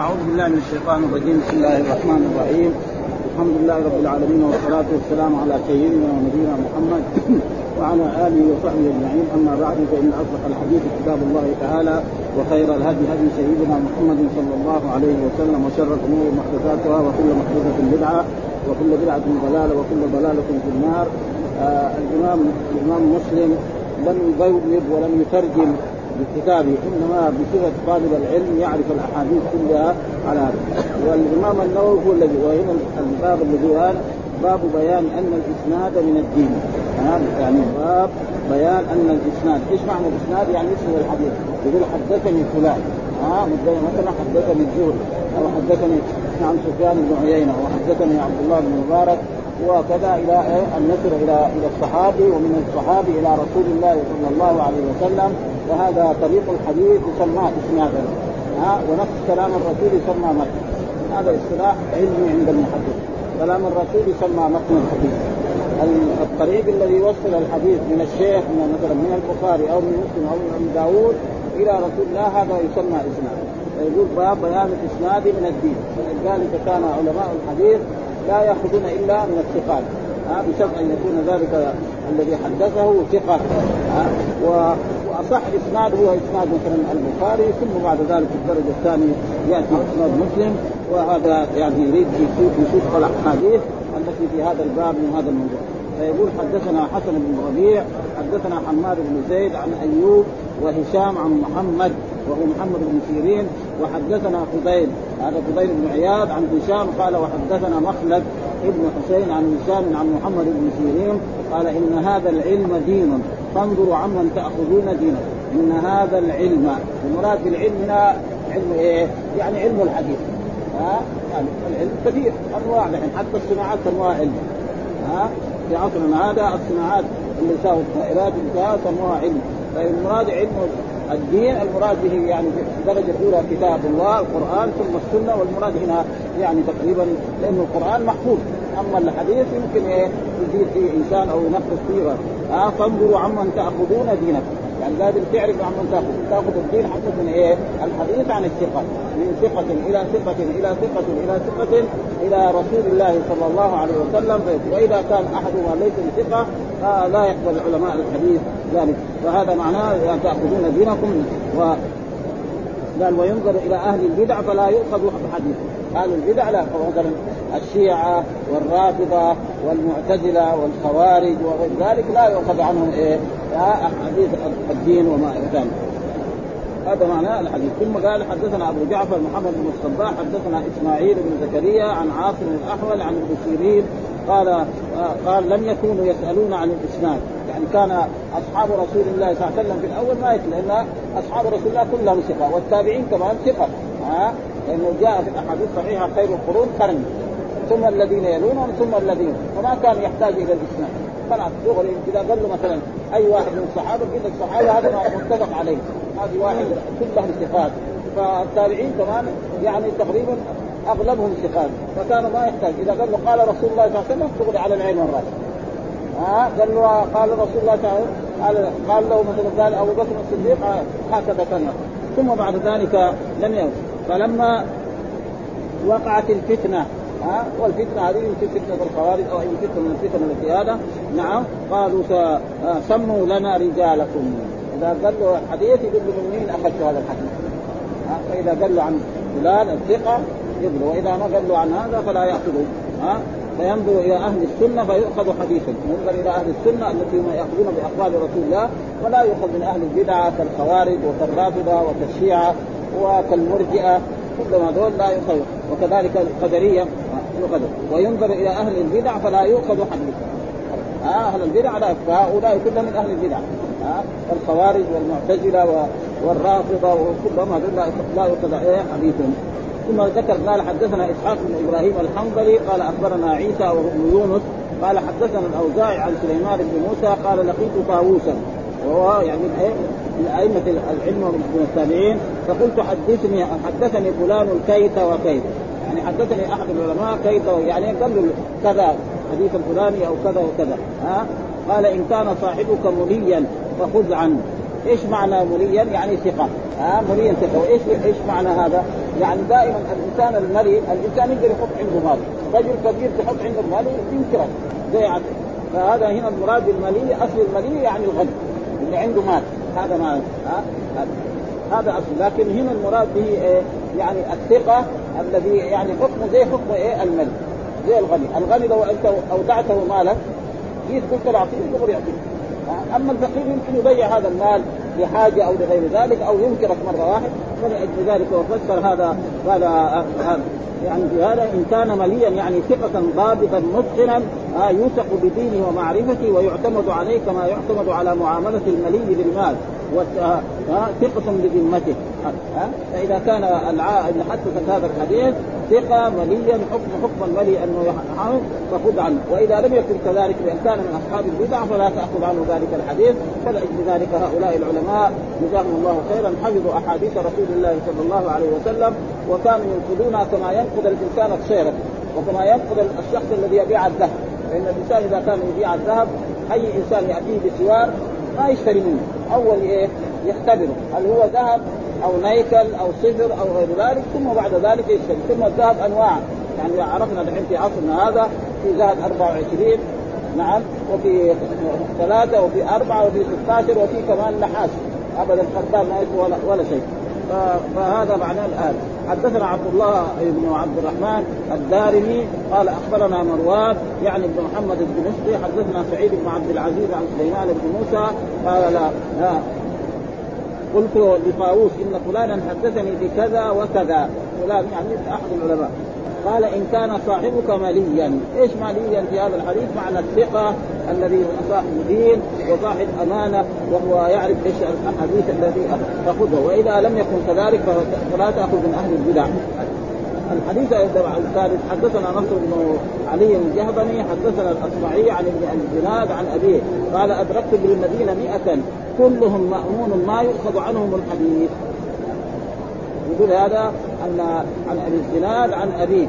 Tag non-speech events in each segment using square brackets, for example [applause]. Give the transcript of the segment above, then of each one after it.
أعوذ بالله من الشيطان الرجيم. بسم الله الرحمن الرحيم. الحمد لله رب العالمين والصلاة والسلام على سيدنا ونبينا محمد [clears throat] وعلى آله وصحبه أجمعين. أما بعد فإن أصدق الحديث كتاب الله تعالى وخير الهدي هدي سيدنا محمد صلى الله عليه وسلم وشر الأمور محدثاتها وكل محدثة بدعة وكل بدعة ضلالة وكل ضلالة في النار. آه الإمام الإمام مسلم لم يبوب ولم يترجم بكتابه إنما بصفه طالب العلم يعرف الأحاديث كلها على هذا. والإمام النووي هو الذي وهنا الباب الذي هذا باب بيان أن الإسناد من الدين. يعني باب بيان أن الإسناد. إيش معنى الإسناد؟ يعني اسم الحديث؟ يقول حدثني فلان. ها؟ مثلا حدثني الزهري أو حدثني عن سفيان بن عيينة وحدثني عبد الله بن مبارك وكذا إلى النسر إلى إلى الصحابي ومن الصحابي إلى رسول الله صلى الله عليه وسلم. وهذا طريق الحديث يسمى اسنادا ها ونفس كلام الرسول يسمى متن. هذا اصطلاح علمي عند المحدث. كلام الرسول يسمى متن الحديث. الطريق الذي يوصل الحديث من الشيخ من مثلا من البخاري أو من مسلم أو من داوود إلى رسول الله هذا يسمى إسناد. فيقول باب بيان الإسناد من الدين. ولذلك كان علماء الحديث لا يأخذون إلا من الثقات بشرط أن يكون ذلك الذي حدثه ثقه وأصح الاسناد هو إسناد مثلا البخاري ثم بعد ذلك في الدرجة الثانية يأتي إسناد مسلم وهذا يعني يريد يشوف الأحاديث التي في هذا الباب من هذا الموضوع. فيقول حدثنا حسن بن ربيع حدثنا حماد بن زيد عن أيوب وهشام عن محمد وهو محمد بن سيرين وحدثنا فضيل هذا فضيل بن عياض عن هشام قال وحدثنا مخلد ابن حسين عن هشام عن محمد بن سيرين قال إن هذا العلم دين فانظروا عمن تأخذون دينه. إن هذا العلم المراد بالعلم هنا علم إيه؟ يعني علم الحديث. ها؟ يعني العلم كثير أنواع الحين حتى الصناعات أنواع علم. ها؟ في عصرنا هذا الصناعات اللي يساوي الطائرات اللي أنواع علم. فالمراد علم الدين المراد به يعني في الدرجه الأولى كتاب الله القرآن ثم السنة والمراد هنا يعني تقريبا لأنه القرآن محفوظ. أما الحديث يمكن إيه يزيد فيه إنسان أو ينقص فيه آه فانظروا عمن تاخذون دينكم. يعني لازم تعرف عمن تأخذ. تأخذ الدين حتى من إيه؟ الحديث عن الثقة. من ثقة إلى ثقة إلى ثقة إلى ثقة إلى رسول الله صلى الله عليه وسلم. وإذا كان أحدهما ليس بثقة آه لا يقبل علماء الحديث ذلك. فهذا معناه تأخذون دينكم و قال وينظر إلى أهل البدع فلا يؤخذ بحديث. أهل البدع لا مثلا الشيعة والرافضة والمعتزلة والخوارج وغير ذلك لا يؤخذ عنهم إيه؟ حديث الدين وما إلى ذلك. هذا معناه الحديث. ثم قال حدثنا أبو جعفر محمد بن الصباح حدثنا إسماعيل بن زكريا عن عاصم الأحول عن ابن قال قال لم يكونوا يسألون عن الإسناد. يعني كان أصحاب رسول الله صلى الله عليه وسلم في الأول ما يسال لأن أصحاب رسول الله كلهم ثقة والتابعين كمان ثقة. ها؟ لأنه جاء في الأحاديث الصحيحه خير القرون قرني ثم الذين يلونهم ثم الذين. فما كان يحتاج إلى الإسناد. خلاص دغري إذا قال له مثلا أي واحد من الصحابة قلت الصحابه هذا ما متفق عليه. هذه واحد كلهم ثقات فالتابعين كمان يعني تقريبا أغلبهم ثقات. فكانوا ما يحتاج. إذا قال له قال رسول الله صلى الله عليه وسلم تغري على العين والرأس. ها؟ قال له قال رسول الله تعالى قال قال له مثلا قال أبو بكر الصديق هكذا كان. ثم بعد ذلك لم يوم فلما وقعت الفتنة ها والفتنة هذه يمكن فتنة الخوارج أو أي فتنة من الفتن التي هذا نعم قالوا سموا لنا رجالكم. إذا قال له الحديث يقول من مين أخذت هذا الحديث؟ فإذا قال له عن فلان الثقة يقبل وإذا ما قال له عن هذا فلا ياخذه ها فينظر إلى أهل السنة فيؤخذ حديثا. ينظر إلى أهل السنة التي هم يأخذون بأقوال رسول الله ولا يؤخذ من أهل البدعة كالخوارج وكالرافضة وكالشيعة. وكالمرجئه كلهم هذول لا يؤخذ وكذلك القدرية يؤخذ وينظر إلى أهل البدع فلا يؤخذ حديثا أهل البدع لا فهؤلاء كلهم من أهل البدع. الخوارج والمعتزلة والرافضة وكلهم هذول لا يؤخذ حديثهم ثم ذكر قال حدثنا إسحاق بن إبراهيم الحنظلي قال أخبرنا عيسى وابن يونس قال حدثنا الأوزاعي عن سليمان بن موسى قال لقيت طاووسا. وهو يعني من ائمه العلم من التابعين فقلت حدثني حدثني فلان كيت وكيت. يعني حدثني أحد العلماء كيت يعني قال له كذا حديث الفلاني أو كذا وكذا. ها؟ قال إن كان صاحبك مليا فخذ عنه. إيش معنى مليا؟ يعني ثقة. ها؟ مليا ثقة. وايش إيش معنى هذا؟ يعني دائما الإنسان الملي الإنسان يقدر يحط عنده مال. رجل كبير تحط عنده مال ينكرك زي عدل فهذا هنا المراد بالملي أصل الملي يعني الغني اللي عنده مال. هذا ما ها؟ هذا أصل. لكن هنا المراد به إيه؟ يعني الثقة الذي يعني حكمه زي حكم إيه الملك زي الغني، الغني لو أنت أودعته مالك جيت قلت له أعطيه دغري يعطيك أما الفقير يمكن يضيع هذا المال لحاجه أو لغير ذلك أو ينكرك مرة واحدة فلأجل ذلك وفسر هذا هذا يعني في هذا إن كان مليا يعني ثقة ضابطا متقنا آه يوثق بدينه ومعرفته ويعتمد عليه كما يعتمد على معاملة الملي بالمال ثقة بذمته. فإذا كان الع... اللي حدثت هذا الحديث ثقة مليا حكم حكم الملي أنه يحرم فخذ عنه. وإذا لم يكن كذلك بأن كان من أصحاب البدع فلا تأخذ عنه ذلك الحديث. فلأجل ذلك هؤلاء العلماء جزاهم الله خيرا. حفظوا أحاديث رسول الله صلى الله عليه وسلم وكانوا ينقذونها كما ينقذ الإنسان الصيرة وكما ينقذ الشخص الذي يبيع الذهب. فإن الإنسان إذا كان يبيع الذهب أي إنسان يأتيه بسوار ما يشتري منه. أول إيه؟ يختبره. هل هو ذهب أو نيكل أو صفر أو غير ذلك ثم بعد ذلك يشتري. ثم الذهب أنواع. يعني عرفنا الحين في عصرنا هذا في ذهب 24 نعم وفي ثلاثة وفي أربعة وفي 16 وفي كمان نحاس. أبدا خربان ما يسوى ولا, ولا شيء. فهذا معناه الآن. حدثنا عبد الله بن عبد الرحمن الدارمي قال أخبرنا مروان يعني بن محمد الدمشقي حدثنا سعيد بن عبد العزيز عن سليمان بن موسى قال لا, لا. قلت لطاووس إن فلانا حدثني بكذا وكذا فلان يعني أحد العلماء قال إن كان صاحبك ماليا، إيش ماليا في هذا الحديث؟ معنى الثقة الذي صاحب دين وصاحب أمانة وهو يعرف إيش الأحاديث التي تاخذها، وإذا لم يكن كذلك فلا تأخذ من أهل البدع. الحديث الثالث حدثنا نصر بن علي الجهضمي حدثنا الأصبعي عن ابن الزناد عن أبيه قال أدركت بالمدينة مئة كلهم مأمون ما يؤخذ عنهم الحديث. يقول هذا أن عن أبي الزناد عن أبيه.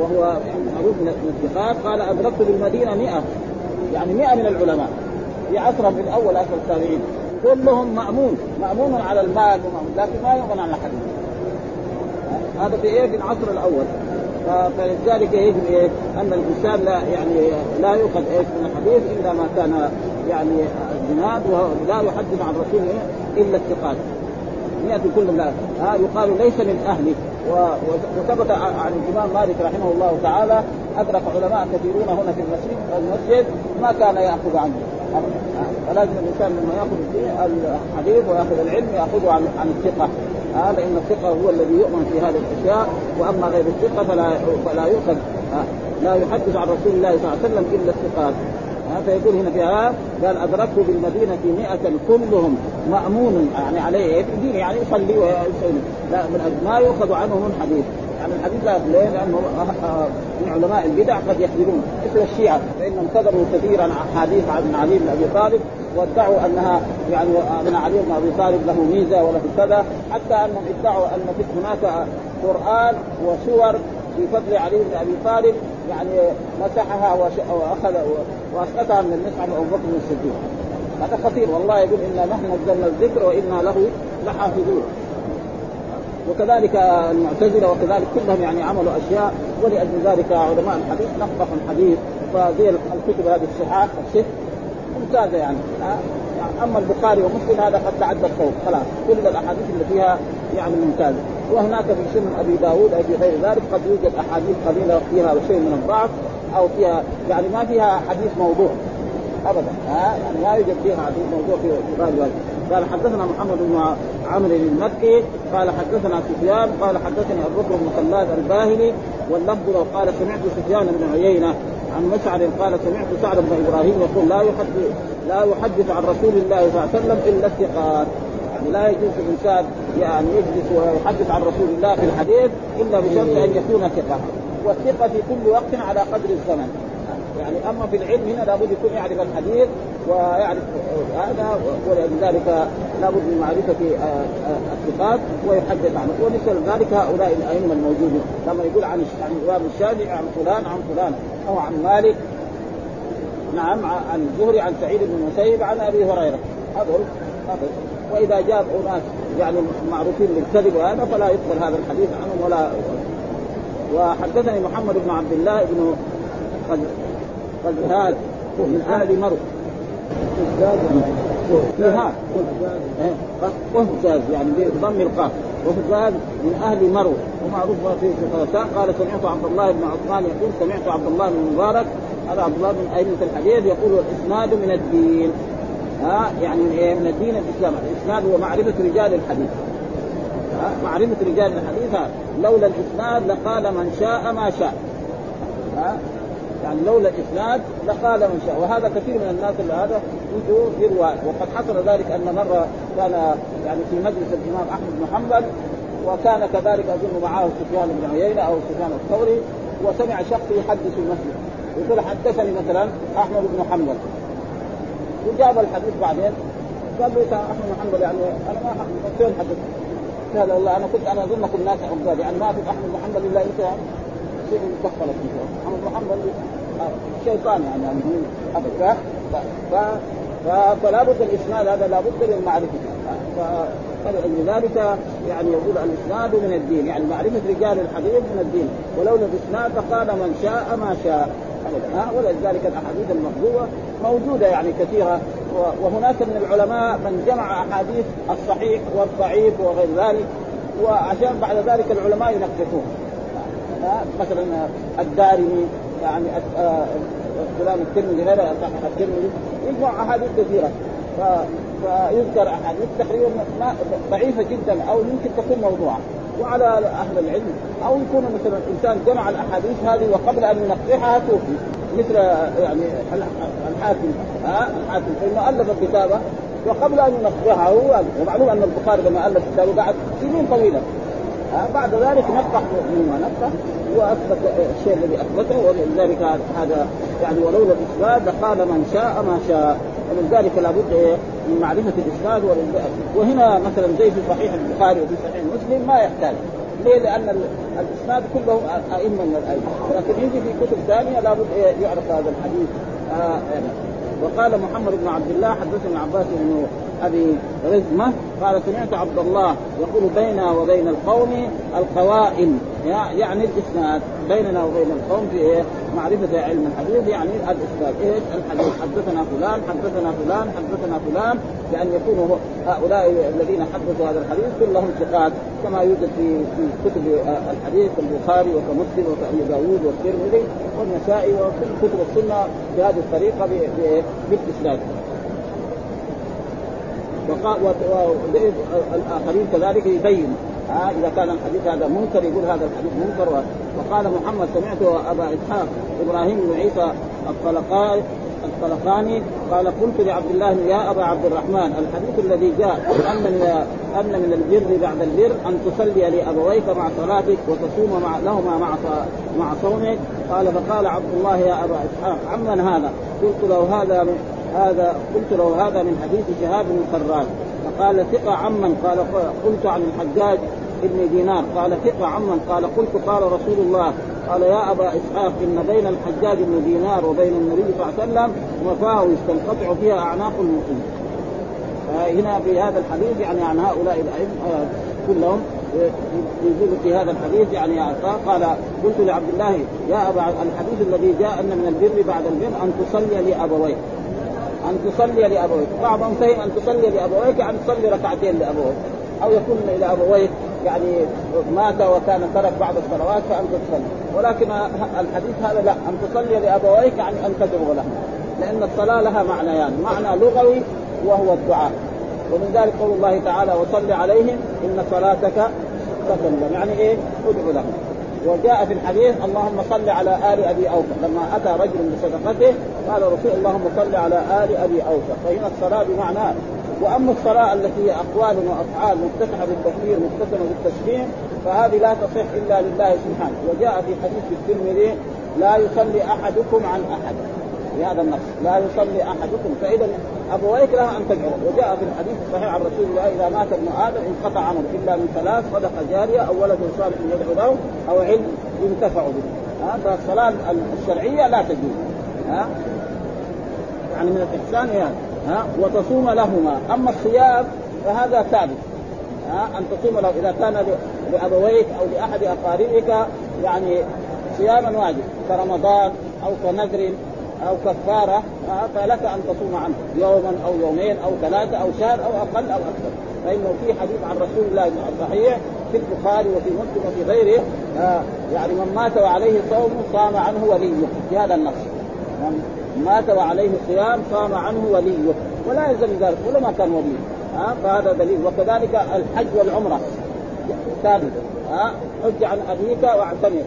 وهو معروف من الثقات قال أدركت بالمدينة 100 يعني 100 من العلماء في عصر من اول عصر التابعين. كلهم مأمون مأمون على المال لكن ما يغنى عن الحديث هذا في إيه؟ في العصر الأول. فلذلك يجب إيه؟ أن الإنسان لا يعني لا يؤخذ إيش من الحديث إلا ما كان يعني جناد ولا يحدث عن رسوله إلا الثقات. يأتي كل الناس. ها يقال ليس من أهله. وثبت عن الإمام مالك رحمه الله تعالى أدرك علماء كثيرون هنا في المسجد المسجد ما كان يأخذ عنه. فلازم الإنسان لما يأخذ الحديث ويأخذ العلم يأخذه عن عن الثقة. آه لأن الثقة هو الذي يؤمن في هذه الأشياء وأما غير الثقة فلا فلا يؤخذ. آه لا يحدث عن رسول الله صلى الله عليه وسلم إلا الثقات. فيقول هنا فيها قال أدركت بالمدينة مئة كلهم مأمون يعني عليه في يعني يصلي ويصلي لا ما يؤخذ عنه من حديث يعني الحديث لا؟ لأنه من علماء البدع قد يكذبون مثل الشيعة فإنهم كذبوا كثيرا أحاديث عن علي بن أبي طالب وادعوا أنها يعني ان علي بن أبي طالب له ميزة وله كذا حتى أنهم ادعوا أن هناك قرآن وسور في فضل علي بن أبي طالب يعني مسحها واخذ وأسقطها من المصحف أبو بكر الصديق هذا خطير والله يقول انا نحن نزلنا الذكر وإنا له لحافظون وكذلك المعتزلة وكذلك كلهم يعني عملوا أشياء ولأجل ذلك علماء الحديث نقبحوا الحديث فزي الكتب هذه الصحاح الست ممتازه يعني أما البخاري ومسلم هذا قد تعدى الصوت خلاص كل الأحاديث اللي فيها يعني ممتازة. وهناك في سنن أبي داود أو في غير ذلك قد يوجد أحاديث قليلة فيها شيء من الضعف أو فيها يعني ما فيها حديث موضوع. ابدا. ها؟ يعني لا يوجد فيها حديث موضوع في ذلك قال حدثنا محمد بن عمرو المكي قال حدثنا سفيان قال حدثني أبو بكر بن خلاد الباهلي واللفظ لو قال سمعت سفيان بن عيينة عن مسعد قال سمعت سعد بن إبراهيم يقول لا يحدث لا يحدث عن رسول الله صلى الله عليه وسلم إلا الثقات. يعني لا يجوز الإنسان يعني يجلس ويحدث عن رسول الله في الحديث إلا بشرط أن يكون ثقة. والثقة في كل وقت على قدر الزمن. يعني أما في العلم هنا لابد يكون يعرف الحديث ويعرف هذا ولذلك لابد من معرفة آه، آه، الثقات ويحدث عنه. ومثل ذلك هؤلاء الأئمة الموجودين. لما يقول عن عن الامام الشافعي عن فلان عن فلان أو عن مالك. نعم عن الزهري عن سعيد بن المسيب عن أبي هريرة. هذول وإذا جاء أناس يعني معروفين بالكذب وهذا فلا يقبل هذا الحديث عنهم ولا وحدثني محمد بن عبد الله بن قد قد من أهل مرو قهزاز يعني بضم القاف. وهزاز من أهل مرو ومعروف في خراسان قال سمعت عبد الله بن عثمان يقول سمعت عبد الله بن مبارك. هذا عبد الله بن أئمة الحديث يقول الإسناد من الدين. ها؟ يعني من الدين الإسلام. الإسناد هو معرفة رجال الحديث. معرفة رجال الحديث. لولا الإسناد لقال من شاء ما شاء. يعني لولا الاسناد لقال من شاء. وهذا كثير من الناس اللي هذا يجوا يروى وقد حصل ذلك أن مرة كان يعني في مجلس الإمام أحمد بن حنبل وكان كذلك أظن معه سفيان بن عيينة أو سفيان الثوري وسمع شخص يحدث المسجد. يقول حدثني مثلا أحمد بن حنبل. وجاب الحديث بعدين. قال له أحمد بن حنبل يعني أنا ما فين حدث قال والله أنا كنت أنا أظنكم ناس عباد يعني ما في أحمد بن حنبل إلا أنت. شيء مكفل فيه. احمد بن حنبل شيطان يعني, يعني ابدا فلا بد الاسناد هذا لا بد من معرفته. فلذلك يعني يقول الإسناد من الدين يعني معرفة رجال الحديث من الدين. ولولا الإسناد فقال من شاء ما شاء. ابدا ولذلك الأحاديث المكذوبه موجودة يعني كثيرة. وهناك من العلماء من جمع أحاديث الصحيح والضعيف وغير ذلك. وعشان بعد ذلك العلماء ينقحون مثلا الدارمي يعني فلان الترمذي غير الترمذي يجمع أحاديث كثيرة. فيذكر أحاديث تقريبا ضعيفة جدا أو يمكن تكون موضوعة. وعلى أهل العلم أو يكون مثلا إنسان جمع الأحاديث هذه وقبل أن ينقحها توفي. مثل يعني الحاكم ها الحاكم فإنه ألف كتابه وقبل أن ينقحها هو ومعلوم أن البخاري لما ألف كتابه بعد سنين طويلة. بعد ذلك نقح مما نقح واثبت الشيء الذي أثبته ولذلك هذا يعني ولولا الاسناد لقال من شاء ما شاء. ولذلك لابد من معرفة الاسناد وهنا مثلا زي في صحيح البخاري وفي صحيح مسلم ما يحتاج. ليه؟ لأن الاسناد كلهم أئمة من الأئمة. لكن يجي في كتب ثانية لابد يعرف هذا الحديث. آه يعني. وقال محمد بن عبد الله حدثنا عباس بن أبي رزمة قال سمعت عبد الله يقول بيننا وبين القوم القوائم. يعني الإسناد. بيننا وبين القوم في إيه؟ معرفة علم الحديث يعني الإسناد. إيش؟ الحديث. حدثنا فلان حدثنا فلان حدثنا فلان. بأن يكونوا هؤلاء الذين حدثوا هذا الحديث كلهم ثقات كما يوجد في في كتب الحديث البخاري وكمسلم وكأبي داوود والترمذي والنسائي وكل كتب السنة بهذه الطريقة بالإسناد. والاخرين كذلك يبين. ها إذا كان الحديث هذا منكر يقول هذا الحديث منكر. وقال محمد سمعت أبا إسحاق إبراهيم بن عيسى الطلقاء الطلقاني قال قلت لعبد الله يا أبا عبد الرحمن الحديث الذي جاء أن من أن من البر بعد البر أن تصلي لأبويك مع صلاتك وتصوم مع لهما مع مع صومك. قال فقال عبد الله يا أبا إسحاق عمن هذا؟ قلت له هذا من هذا قلت له هذا من حديث شهاب بن قران فقال ثقة عمن؟ قال قلت عن الحجاج ابن دينار. قال ثقة عمن؟ قال قلت قال رسول الله قال يا أبا إسحاق إن بين الحجاج بن دينار وبين النبي صلى الله عليه وسلم وفاه يستنقطع فيها أعناق المسلمين. هنا في هذا الحديث يعني عن هؤلاء الأئمة كلهم يجوز في هذا الحديث يعني قال قلت لعبد الله يا أبا الحديث الذي جاء أن من البر بعد البر أن تصلي لأبويك. أن تصلي لأبويك. بعضهم فهم أن تصلي لأبويك يعني تصلي ركعتين لأبويك. أو يكون إلى ابويك يعني مات وكان ترك بعض الصلوات فانت تصلي. ولكن الحديث هذا لا أن تصلي لأبويك يعني أن تدعو لهم لأن الصلاة لها معنيان يعني معنى لغوي وهو الدعاء. ومن ذلك قول الله تعالى وصل عليهم إن صلاتك سكن يعني إيه؟ ادعو لهم. وجاء في الحديث اللهم صل على آل أبي أوفى. لما أتى رجل بصدقته قال رسول اللهم صل على آل أبي أوفى. فهنا الصلاة بمعنى وأما الصلاة التي هي أقوال وأفعال مفتتحه بالتكبير مختتمه بالتسليم فهذه لا تصح إلا لله سبحانه. وجاء في حديث الترمذي لا يصلي أحدكم عن أحد. بهذا النص لا يصلي أحدكم. فإذا ابويك لها أن تدعو وجاء في الحديث الصحيح عن رسول الله إذا مات ابن آدم انقطع عمله إلا من ثلاث صدقة جارية أو ولد صالح يدعو له أو علم ينتفع به. ها فالصلاة الشرعية لا تجوز. ها يعني من الإحسان يعني ها وتصوم لهما. أما الصيام فهذا ثابت. ها أن تصوم له إذا كان لأبويك أو لأحد أقاربك يعني صياما واجب كرمضان أو كنذر أو كفارة فلك أن تصوم عنه. يوما أو يومين أو ثلاثة أو شهر أو أقل أو أكثر. فإنه في حديث عن رسول الله الصحيح في البخاري وفي مسلم وفي غيره يعني من مات وعليه صوم صام عنه وليه في هذا النص. من مات وعليه صيام صام عنه وليه. ولا يلزم ذلك ولا ما كان ولي. آه فهذا دليل. وكذلك الحج والعمرة. ثابت. آه حج عن أبيك واعتمر.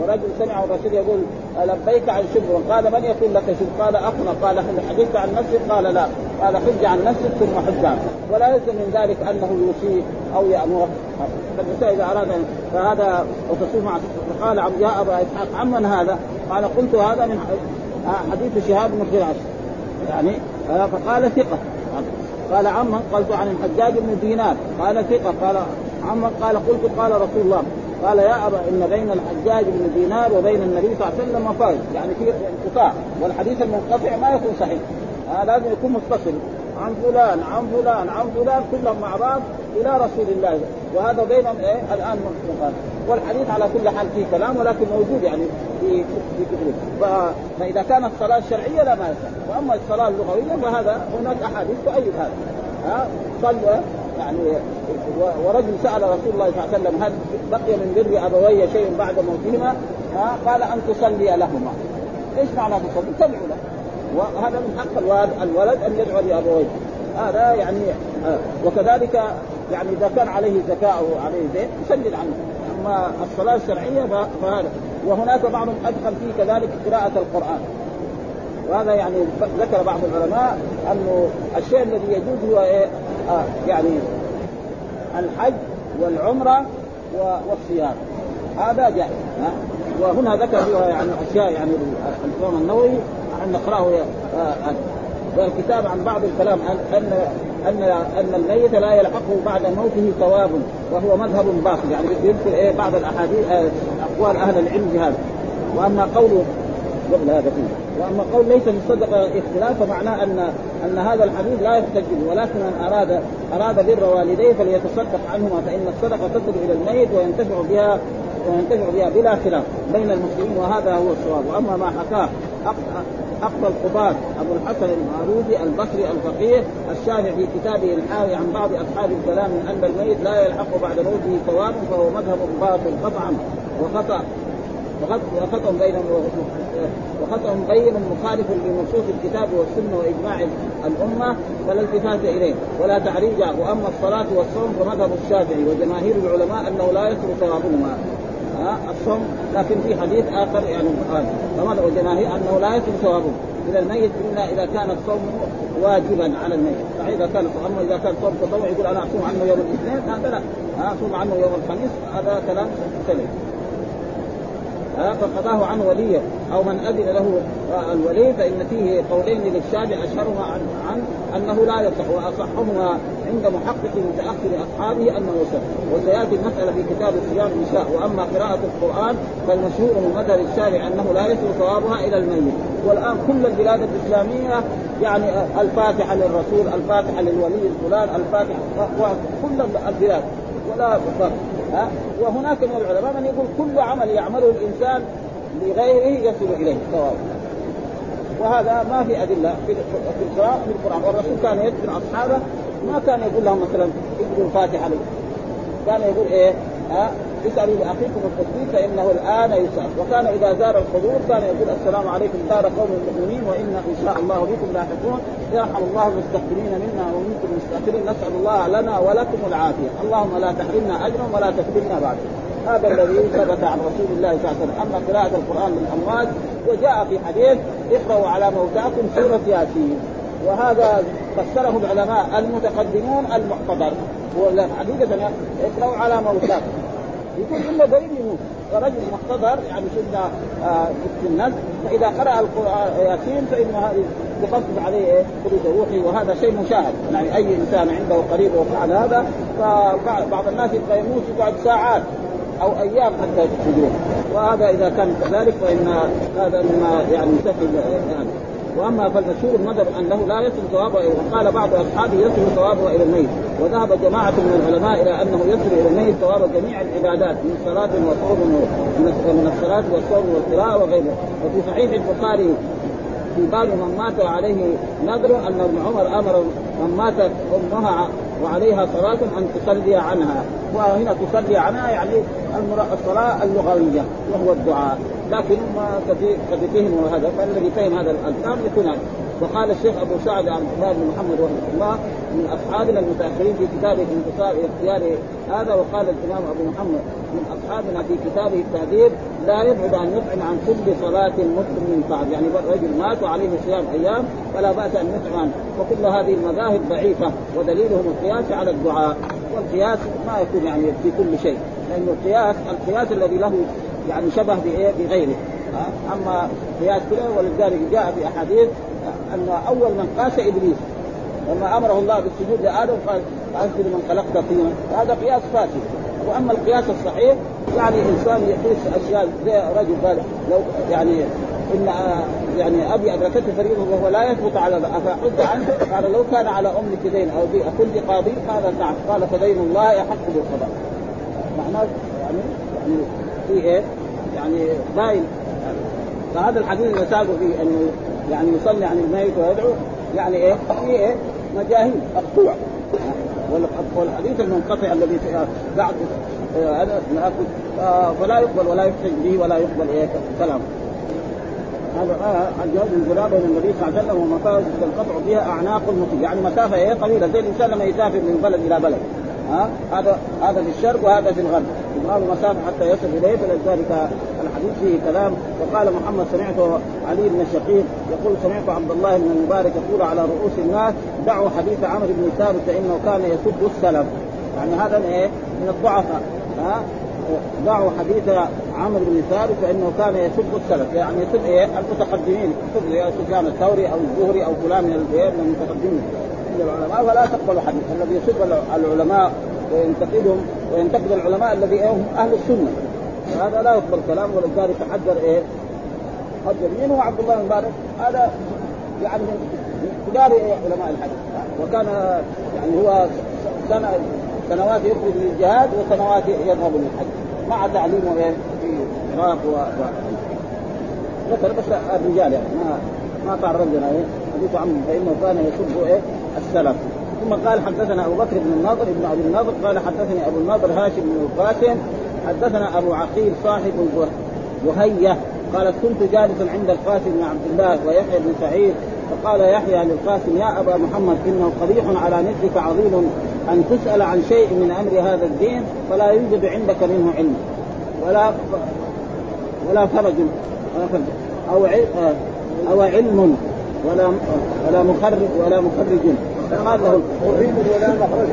ورجل سمع الرسول يقول لبيك عن شبر؟ قال من يقول لك شبر؟ قال أخنا. قال حدثت عن نفسك؟ قال لا. قال حج عن نفسك ثم حج عنه ولا يلزم من ذلك أنه يوصيه أو يامره فالانسان إذا أراد فهذا وتصوم مع فقال يا أبا إسحاق عمن هذا؟ قال قلت هذا من حديث شهاب بن خراش يعني فقال ثقة. قال عمن قلت عن الحجاج بن دينار. قال ثقة. قال عمن قال قلت قال رسول الله. قال يا أبا إن بين الحجاج بن دينار وبين النبي صلى الله عليه وسلم مفاز يعني في انقطاع. والحديث المنقطع ما يكون صحيح. آه لازم يكون متصل عن فلان عن فلان عن فلان كلهم مع بعض إلى رسول الله وهذا بينهم إيه الآن مقال والحديث على كل حال فيه كلام ولكن موجود يعني في في كتب فإذا كانت الصلاة الشرعية لا ما يصح وأما الصلاة اللغوية فهذا هناك أحاديث تؤيد هذا ها صلى يعني ورجل سأل رسول الله صلى الله عليه وسلم هل بقي من بر أبوي شيء بعد موتهما؟ قال أن تصلي لهما. إيش معنى تصلي؟ تدعو له. وهذا من حق الولد, أن يدعو لأبويه. هذا يعني آه وكذلك يعني إذا كان عليه زكاة أو عليه زين يسدد عنه. أما الصلاة الشرعية فهذا وهناك بعضهم أدخل فيه كذلك قراءة القرآن. وهذا يعني ذكر بعض العلماء انه الشيء الذي يجوز هو إيه؟ آه يعني الحج والعمرة والصيام هذا جائز ها وهنا ذكر فيها يعني أشياء يعني الإمام النووي أن نقرأه آه والكتاب عن بعض الكلام ان ان أن الميت لا يلحقه بعد موته ثواب وهو مذهب باطل. يعني يذكر إيه بعض الأحاديث آه أقوال أهل العلم بهذا. وأما قوله قبل هذا فيه. وأما قول ليس في الصدقه اختلاف فمعناه ان أن هذا الحديث لا يحتج به ولكن من اراد أراد بر والديه فليتصدق عنهما فإن الصدقة تصل إلى الميت وينتفع بها وينتفع بها بلا خلاف بين المسلمين وهذا هو الصواب. وأما ما حكاه أقصى القضاة أبو الحسن المعروفي البصري الفقيه الشافعي في كتابه الحاوي عن بعض أصحاب الكلام أن الميت لا يلحق بعد موته ثواب فهو مذهب باطل قطعا وخطأ وخطأ بين وخطأ بين مخالف لنصوص الكتاب والسنة وإجماع الأمة فلا التفات إليه ولا تعريج وأما الصلاة والصوم فمذهب الشافعي وجماهير العلماء أنه لا يصل ثوابهما. الصوم لكن في حديث آخر يعني قال فمذهب الجماهير أنه لا يصل ثوابه. إلى الميت إلا إذا كان الصوم واجبا على الميت. فإذا كان أما إذا كان صوم تطوع يقول أنا أصوم عنه يوم الاثنين هذا لا. أصوم عنه يوم الخميس هذا كلام سليم. فقضاه عن وليه. أو من أذن له الولي فإن فيه قولين للشافعي اشهرهما عن, عن أنه لا يصح وأصحهما عند محقق متأخر أصحابه أنه يصح. وسيأتي المسألة في كتاب الصيام ان شاء وأما قراءة القرآن فالمشهور من مذهب الشافعي أنه لا يصل ثوابها إلى الميت. والآن كل البلاد الإسلامية يعني الفاتحة للرسول الفاتحة للولي الفلان الفاتحة كل البلاد. ولا ها وهناك من العلماء من يقول كل عمل يعمله الإنسان لغيره يصل إليه. ثواب وهذا ما في أدلة في القران في القرآن. والرسول كان يدفن أصحابه ما كان يقول لهم مثلا اقروا الفاتحة كان يقول إيه؟ ها اسالوا لاخيكم التثبيت فإنه الآن يسأل. وكان إذا زار القبور كان يقول السلام عليكم دار قوم المؤمنين وإنا إن شاء الله بكم لاحقون. يرحم الله المستقبلين منا ومنكم المستاخرين نسأل الله لنا ولكم العافية. اللهم لا تحرمنا أجرا ولا تفتنا بعد. هذا الذي ثبت عن رسول الله صلى الله عليه وسلم. أما قراءة القرآن للاموات وجاء في حديث اقرأوا على موتاكم سورة ياسين. وهذا فسره العلماء المتقدمون المحتضر حقيقة اقرأوا على موتاكم. يكون الا قريب يموت. فرجل محتضر يعني شفنا آه في الناس فإذا قرأ القرآن ياسين فان هذه يخفف عليه إيه؟ روحي وهذا شيء مشاهد. يعني أي إنسان عنده قريب وفعل هذا فبعض الناس يبقى يموت يقعد ساعات أو أيام حتى يخرج وهذا إذا كان كذلك فإن هذا مما يعني يعني وأما فالمشهور المذهب أنه لا يصل ثوابه وقال بعض أصحابه يصل ثوابه إلى الميت. وذهب جماعة من العلماء إلى أنه يصل إلى الميت ثواب جميع العبادات من صلاه وصوم من الصلاة والصوم والقراءة وغيره وفي صحيح البخاري في باب من مات عليه نذر أن ابن عمر أمر من مات أمها وعليها صلاة أن تصلي عنها. وهنا تصلي عنها يعني الصلاة اللغوية وهو الدعاء. لكن هم قد فهموا هذا فالذي فهم هذا الكلام يكون وقال الشيخ أبو سعد عبد الله بن محمد رحمه الله من اصحابنا المتأخرين في كتابه انتصار اختيار هذا وقال الإمام أبو محمد من أصحابنا في كتابه التهذيب لا يبعد ان يطعم عن كل صلاة مسلم من بعد. يعني رجل مات وعليه صيام أيام فلا بأس أن يطعم وكل هذه المذاهب ضعيفة ودليلهم القياس على الدعاء. والقياس ما يكون يعني في كل شيء لأن القياس القياس الذي له يعني شبه بغيره. أما قياس كذا ولذلك جاء في أحاديث أن أول من قاس إبليس لما أمره الله بالسجود لآدم قال أسجد من خلقت طينا هذا قياس فاسد وأما القياس الصحيح يعني إنسان يقيس أشياء زي رجل قال لو يعني إن يعني أبي أدركته فريضة وهو لا يثبت على افاحد عنه؟ قال لو كان على أمك دين أو كل قاضي؟ قال نعم. قال فدين الله يحق بالقضاء. معناه يعني يعني في إيه؟ يعني باين فهذا الحديث اللي ساقوا فيه إنه يعني يصلي عن الميت ويدعو يعني إيه؟ في إيه؟ مجاهيل مقطوع. والحديث المنقطع الذي بعد هذا آه فلا يقبل ولا يحتج به ولا يقبل إيه؟ كلامه. هذا آه الجواز الجلاب بين النبي صلى الله عليه وسلم ومسافة تنقطع بها أعناق المطيع يعني مسافة إيه؟ طويله زي الإنسان لما يسافر من بلد إلى بلد. ها؟ هذا هذا في الشرق وهذا في الغرب. يبغى مسافة حتى يصل اليه فلذلك الحديث فيه كلام. وقال محمد سمعت علي بن الشقيق يقول سمعت عبد الله بن المبارك يقول على رؤوس الناس دعوا حديث عمرو بن ثابت فإنه كان يسب السلف. يعني هذا إيه؟ من الضعفاء ها؟ ضعوا حديث عمرو بن ثابت فإنه كان يسب السلف. يعني يسب إيه؟ المتقدمين. يسب سفيان الثوري أو الزهري أو فلان من المتقدمين. العلماء ولا تقبل حديث الذي يسب العلماء وينتقدهم وينتقد العلماء الذي هم أهل السنة. هذا لا يقبل كلام ولذلك حذر إيه؟ حذر مين هو عبد الله المبارك؟ هذا يعني من كبار علماء الحديث. وكان يعني هو سنة سنوات يخرج للجهاد وسنوات يذهب للحج مع تعليمه إيه؟ في العراق و... ذكر بس الرجال يعني ما ما تعرضنا إيه حديث عنه فإنه كان يسب إيه؟ السلف. ثم قال حدثنا أبو بكر بن النضر بن أبي النضر قال حدثني أبو النضر هاشم بن القاسم حدثنا أبو عقيل صاحب وهية قالت كنت جالسا عند القاسم بن عبد الله ويحيى بن سعيد فقال يحيى للقاسم يا أبا محمد إنه قبيح على مثلك عظيم أن تسأل عن شيء من أمر هذا الدين فلا يوجد عندك منه علم. ولا ولا فرج أو أو علم. ولا ولا مخرج ولا مخرج. فقال له علم ولا مخرج.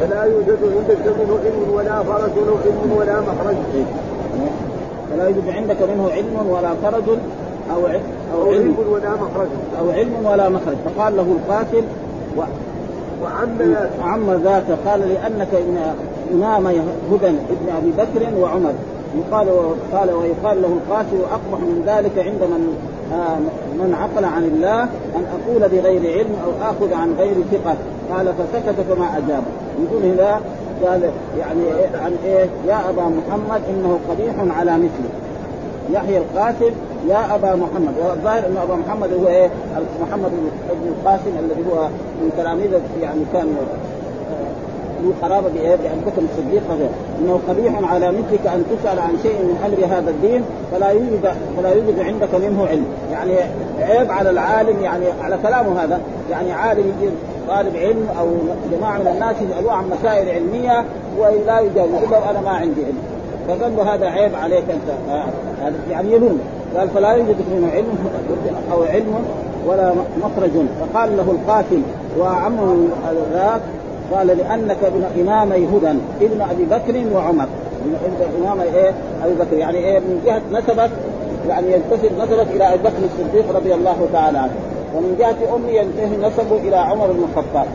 فلا يوجد عندك منه علم ولا فرج علم ولا مخرج. فلا يوجد عندك منه علم ولا فرج أو أو علم. ولا مخرج. أو علم ولا مخرج. فقال له القاتل و وعم ذاك. عم ذاك قال لأنك ان إمام هدى ابن أبي بكر وعمر. يقال قال ويقال له القاتل أقبح من ذلك عند من من عقل عن الله أن أقول بغير علم أو آخذ عن غير ثقة. قال فسكت فما أجاب. يقول هنا قال يعني عن إيه؟ يا أبا محمد إنه قبيح على مثله يحيى القاسم يا أبا محمد. والظاهر ان أبا محمد هو إيه؟ محمد بن القاسم الذي هو من تلاميذ يعني كان قرابه بايه؟ بابي بكر الصديق هذا إنه قبيح على مثلك أن تسأل عن شيء من أمر هذا الدين فلا يوجد فلا يوجد عندك منه علم، يعني عيب على العالم يعني على كلامه هذا، يعني عالم يجي طالب علم أو جماعة من الناس يسألوه عن مسائل علمية ولا يجاوب له أنا ما عندي علم. فقال له هذا عيب عليك أنت. آه يعني يلوم. قال فلا يوجد منه علم أو علم ولا مخرج. فقال له القاتل وعمه ذاك قال لأنك ابن امامي هدى ابن أبي بكر وعمر. ابن إمام إيه؟ أبي بكر. يعني إيه؟ من جهة نسبك يعني ينتسب نسبك إلى أبي بكر الصديق رضي الله تعالى عنه. ومن جهة أمي ينتهي نسبه إلى عمر بن الخطاب.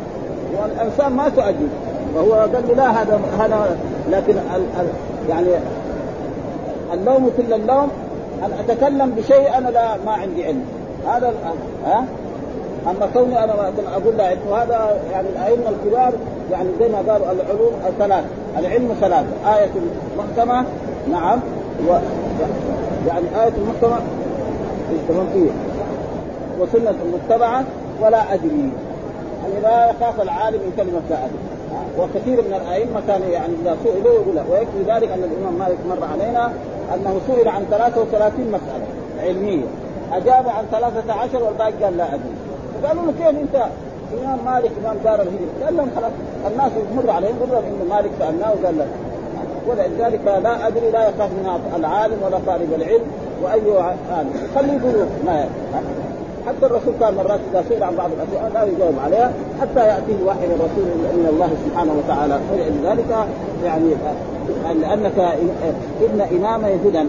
والإنسان ما تؤدي. وهو قال لي لا هذا هذا لكن ال ال يعني اللوم كل اللوم. أن أتكلم بشيء أنا لا ما عندي علم. هذا ها؟ أما كوني أنا أقول له إنه هذا يعني الأئمة الكبار يعني زي ما قالوا العلوم الثلاث. العلم ثلاث آية المحكمة نعم. و يعني آية المحكمة فيه وسنة متبعة ولا أدري. يعني لا يخاف العالم من كلمة لا أدري وكثير من الأئمة كان يعني إذا سئلوا يقول ويكفي ذلك أن الإمام مالك مر علينا أنه سئل عن 33 مسألة علمية. أجاب عن 13 والباقي قال لا أدري. فقالوا له كيف انت إمام مالك إمام دار الهجرة؟ قال لهم خلاص الناس يمر عليهم لهم إنه مالك سألناه وقال لا ولذلك لا أدري لا يخاف منها العالم ولا طالب العلم وأي عالم. خليه يقولوا ما حتى الرسول كان مرات إذا سئل عن بعض الاشياء لا يجاوب عليها حتى يأتيه وحي من الرسول من الله سبحانه وتعالى ولذلك يعني لأنك ابن امام هدى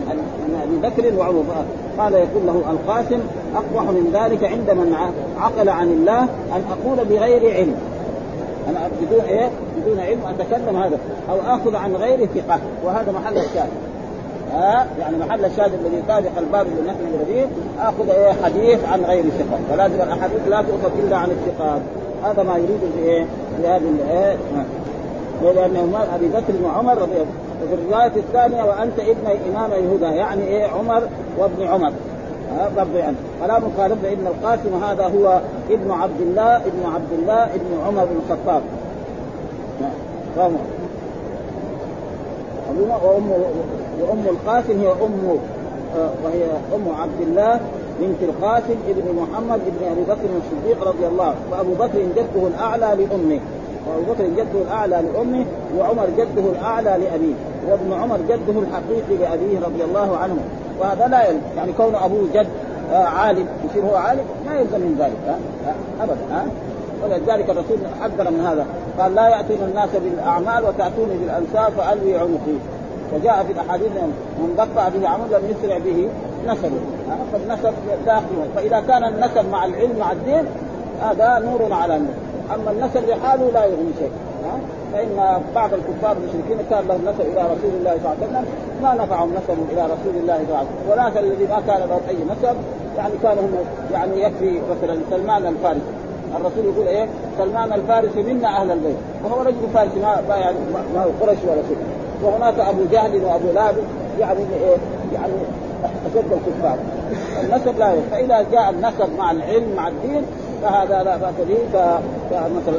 أبي بكر وعمر. قال يقول له القاسم اقبح من ذلك عند من عقل عن الله أن أقول بغير علم. أنا بدون إيه؟ بدون علم أتكلم هذا. أو آخذ عن غير ثقة. وهذا محل الشاهد. ها؟ يعني محل الشاهد الذي يطابق الباب اللي نحن فيه آخذ إيه؟ حديث عن غير ثقة. فلازم الاحاديث لا تؤخذ إلا عن الثقات. هذا ما يريد في إيه؟ في هذه الايه لأنه أبي بكر وعمر رضي الله وفي الرواية الثانية وأنت ابن إمام يهودا. يعني إيه؟ عمر وابن عمر. برضه يعني فلا مخالف ابن القاسم. هذا هو ابن عبد الله ابن عبد الله ابن عمر بن الخطاب. وام وأم القاسم هي أم وهي أم عبد الله بنت القاسم ابن محمد ابن أبي بكر الصديق رضي الله عنه. فابو بكر جده الأعلى لأمه. وأبو بكر جده الأعلى لأمه وعمر جده الأعلى لأبيه. وابن عمر جده الحقيقي لأبيه رضي الله عنه. وهذا لا يلزم يعني كون ابوه جد آه عالم يصير هو عالم ما يلزم من ذلك ابدا ولذلك الرسول حذر من هذا قال لا يأتون الناس بالأعمال وتاتوني بالانساب فالوي عنقي. وجاء في الأحاديث من بطأ به عمل لم يسرع به نسبه. فالنسب داخل فإذا كان النسب مع العلم مع الدين هذا نور على النور أما النسب لحاله لا يغني شيء. فإن بعض الكفار المشركين كان لهم نسب إلى رسول الله صلى الله عليه وسلم ما نفعهم نسب إلى رسول الله صلى الله عليه وسلم. وناس الذي ما كان لهم أي نسب يعني كانوا هم يعني يكفي مثلا سلمان الفارسي. الرسول يقول إيه؟ سلمان الفارسي منا أهل البيت. وهو رجل فارسي ما يعني ما هو قرش ولا شيء. وهناك أبو جهل وأبو لهب يعني إيه يعني أشد الكفار. النسب لا يفعل. فاذا جاء النسب مع العلم مع الدين فهذا لا بأس به. كمثلا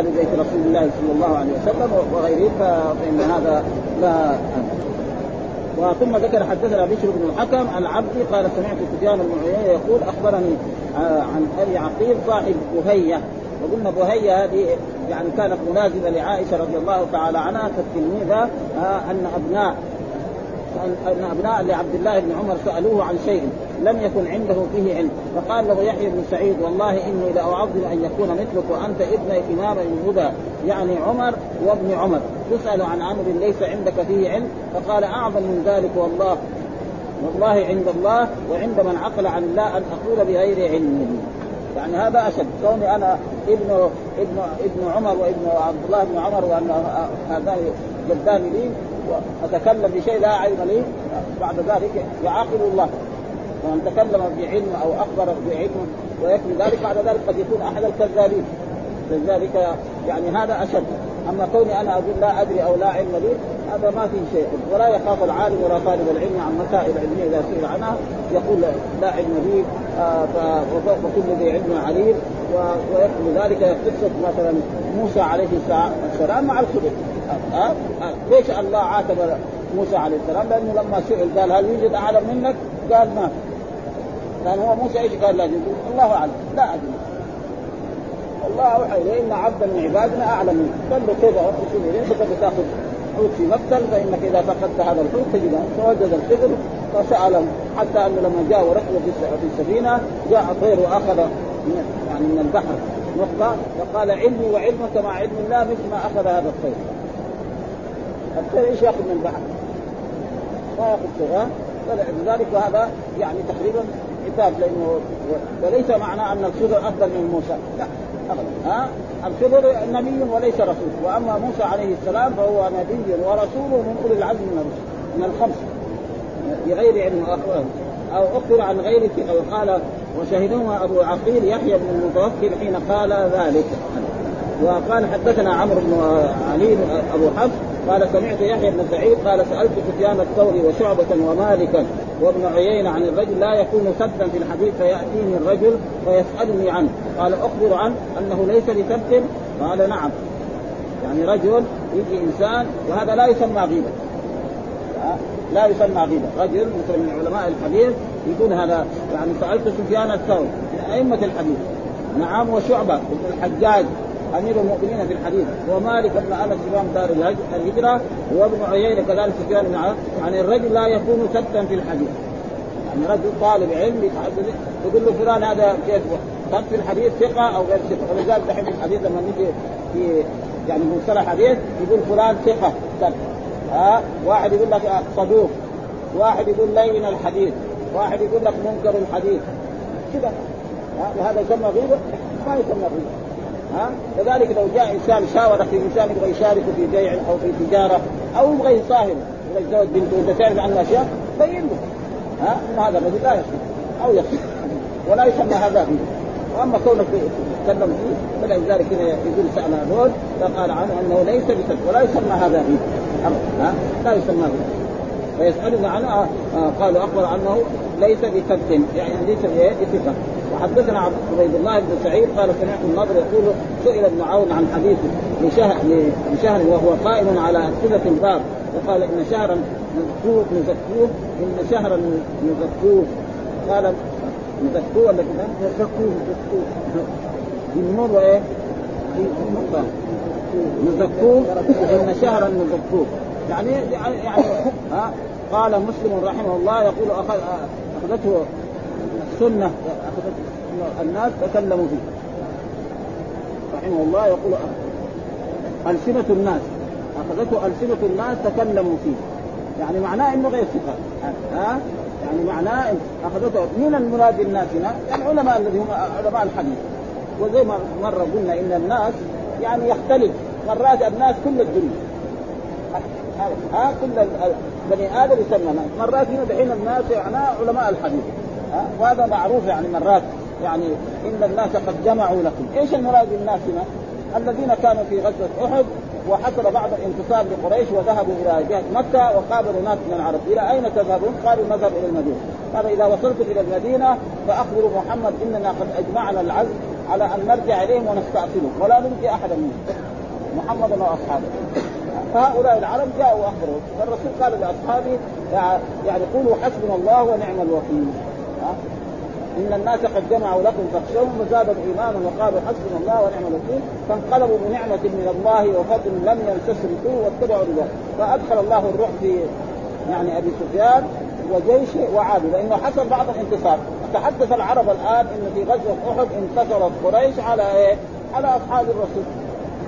ال بيت رسول الله صلى الله عليه وسلم وغيره فإن هذا لا وثم ذكر حدثنا بشر بن الحكم العبدي قال سمعت سفيان بن عيينة يقول أخبرني عن أبي عقيل صاحب بهيه وقلنا بهيه هذه يعني كانت ملازمه لعائشة رضي الله تعالى عنها كالتلميذه أن أبناء أن أبناء لعبد الله بن عمر سألوه عن شيء لم يكن عنده فيه علم فقال له يحيى بن سعيد والله إني لأعظم أن يكون مثلك وأنت ابن إمام الهدى يعني عمر وابن عمر. تسأل عن أمر ليس عندك فيه علم؟ فقال أعظم من ذلك والله والله عند الله وعند من عقل عن الله أن أقول بغير علم. يعني هذا أشد. كوني أنا ابن ابن ابن عمر وابن عبد الله بن عمر وأن هذان جدان لي واتكلم بشيء لا علم لي. بعد ذلك يعاقب الله. ومن تكلم بعلم أو أخبر بعلم ويكفي ذلك بعد ذلك قد يكون أحد الكذابين. لذلك يعني هذا أشد. أما كوني أنا أقول لا أدري أو لا علم لي هذا ما فيه شيء. ولا يخاف العالم ولا طالب العلم عن مسائل علمية إذا سئل عنها. يقول لا علم لي آه وفوق كل ذي علم عليم. ويكفي ذلك قصه مثلا موسى عليه السلام مع الخضر آه آه ليش الله عاتب موسى عليه السلام؟ لأنه لما سئل قال هل يوجد أعلم منك؟ قال ما كان هو موسى إيش قال لا يوجد؟ الله أعلم. لا أدري. الله اوحى اليه ان عبدا من عبادنا أعلم. منك قال له كذا ارسل اليه فقد تأخذ حوت في مقتل فإنك إذا فقدت هذا الحوت تجده فوجد الخضر فساله حتى انه لما جاء وركب في السفينة جاء طير وأخذ يعني من البحر. نقطة. فقال علمي وعلمك مع علم الله مثل ما أخذ هذا الطير. الطير إيش يأخذ من البحر؟ ما يأخذ شيء فلذلك وهذا يعني تقريبا عتاب لأنه وليس معنى أن الخضر أفضل من موسى لا. ابدا ها؟ الخضر نبي وليس رسول. وأما موسى عليه السلام فهو نبي ورسول من أولي العزم من الرسل من الخمس. بغير علم أو أخبر عن غير ثقه وقال وشهدهما أبو عقيل يحيى بن المتوكل حين قال ذلك. وقال حدثنا عمرو بن علي أبو حفص قال سمعت يحيى بن سعيد قال سألت سفيان الثوري وشعبة ومالكا وابن عيينة عن الرجل لا يكون سبتا في الحديث فيأتيني الرجل فيسألني عنه. قال أخبر عنه أنه ليس بسبت قال نعم. يعني رجل يجي إنسان وهذا لا يسمى غيبة. لا يسمى غيبة. رجل مثل من علماء الحديث يقول هذا. يعني سألت سفيان الثوري من أئمة الحديث. نعم وشعبة ابن الحجاج أمير المؤمنين في الحديث ومالك بن أنس إمام دار الهجرة وابن عيينة كذلك سفيان بن يعني الرجل لا يكون سبتا في الحديث. يعني رجل طالب علم يتحدث يقول له فلان هذا كيف؟ سبت في الحديث ثقة أو غير ثقة؟ ولذلك دحين الحديث لما نجي في يعني مصطلح حديث يقول فلان ثقة سبت ها؟ واحد يقول لك صدوق واحد يقول لين الحديث واحد يقول لك منكر الحديث. كذا وهذا يسمى غيبة؟ ما يسمى غيبة. ها؟ كذلك لو جاء إنسان شاور في إنسان يبغى يشارك في بيع أو في تجارة أو يبغى يصاهر يبغى يتزوج بنته وأنت تعرف عنه اشياء بين له. ها؟ إن هذا الرجل لا يصير أو يصير ولا يسمى هذا فيه وأما كونك تتكلم فيه فلذلك هنا يقول سأل هذول فقال عنه أنه ليس بسبب ولا يسمى هذا فيه ها؟ لا يسمى فيه فيسألون عنه آه قالوا أخبر عنه ليس بسبت يعني ليس بثقة وحدثنا عبيد الله بن سعيد قال سمعت النضر يقول سئل ابن عون عن حديث لشهر لشهر وهو قائم على أسئلة الباب وقال إن شهرا نزكوه نزكوه إن شهرا نزكوه قال نزكوه ولا كذا؟ نزكوه نزكوه بالنور وإيه؟ نزكوه إن شهرا نزكوه يعني يعني ها؟ قال مسلم رحمه الله يقول أخذ أخذته أخذت الناس تكلموا فيه. رحمه الله يقول ألسنة الناس. أخذته ألسنة الناس تكلموا فيه. يعني معناه إنه غير ثقة. ها؟ يعني معناه أخذته من المراد بالناس هنا؟ العلماء الذين هم علماء الحديث. وزي ما مرة قلنا إن الناس يعني يختلف. مرات الناس كل الدنيا. ها؟ كل بني آدم يسمى ناس مرات هنا دحين الناس يعني علماء الحديث. وهذا معروف يعني مرات يعني إن الناس قد جمعوا لكم، إيش المراد بالناس هنا؟ الذين كانوا في غزوة أحد وحصل بعض الانتصار لقريش وذهبوا إلى جهة مكة وقابلوا ناس من العرب، إلى أين تذهبون؟ قالوا نذهب إلى المدينة، قال إذا وصلتم إلى المدينة فأخبروا محمد إننا قد أجمعنا العزم على أن نرجع إليهم ونستأصلهم ولا نلقي أحدا منهم. محمد وأصحابه. فهؤلاء العرب جاءوا وأخبروا فالرسول قال لأصحابه يعني قولوا حسبنا الله ونعم الوكيل إن الناس قد جمعوا لكم فاخشوهم فزادوا إيمانا وقالوا حسبنا الله ونعم الوكيل فانقلبوا بنعمة من الله وفضل لم يمسسهم واتبعوا رضاه فأدخل الله الروح في يعني أبي سفيان وجيشه وعاد لأنه حصل بعض الانتصار. تحدث العرب الآن إن في غزوة أحد انتصرت قريش على إيه؟ على أصحاب الرسول.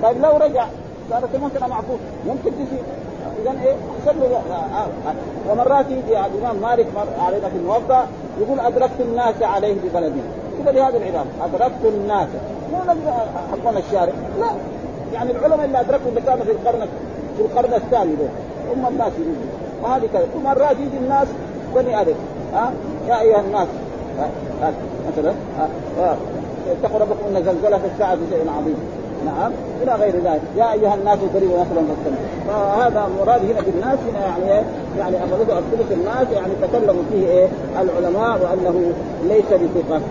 طيب لو رجع صارت المسألة معقول ممكن تصير اذا إيه؟ أحسن له ومرات يجي الامام مالك مر علينا في الموضع يقول أدركت الناس عليه ببلدي. كذا بهذه العبارة أدركت الناس. مو حقون الشارع؟ لا. يعني العلماء اللي أدركوا اللي كانوا في القرن في القرن الثاني دول هم الناس يجوا وهذه كذا. ومرات يجي الناس بني آدم. ها؟ يا أيها الناس. مثلا؟ اتقوا ربكم إن زلزلة الساعة شيء عظيم. نعم إلى غير ذلك. يا أيها الناس ضربوا مثلا فاستمعوا فهذا مراد هنا بالناس هنا يعني إيه؟ يعني اخذته الثلث الناس يعني تكلموا فيه إيه؟ العلماء وأنه ليس بثقة.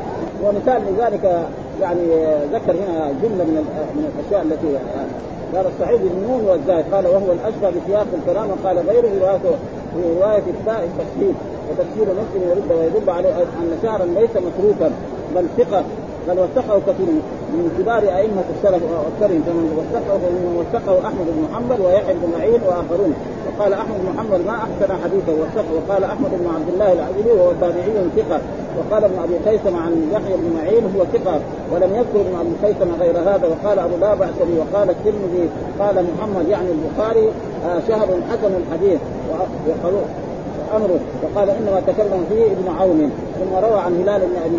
ومثال لذلك يعني ذكر هنا جملة من من الأشياء التي قال الصحيح النون والزايد قال وهو الأشبه بسياق الكلام وقال غيره روايته رواية التاء التفسير وتفسير مسلم يرد ويدل عليه أن شعرا ليس متروكا بل ثقة. بل وثقه كثير. من كبار أئمة السلف واكثرهم كمن وثقه ومن وثقه أحمد بن محمد ويحيى بن معين وآخرون. وقال أحمد بن محمد ما أحسن حديثه وثقه وقال أحمد بن عبد الله العزلي وهو تابعي ثقة. وقال ابن أبي خيثم عن يحيى بن معين هو ثقة. ولم يذكر ابن أبي خيثم غير هذا. وقال أبو لا بأس به وقال الترمذي قال محمد يعني البخاري آه شهر حسن الحديث. امره وقال إنما تكلم فيه ابن عون ثم روى عن هلال بن أبي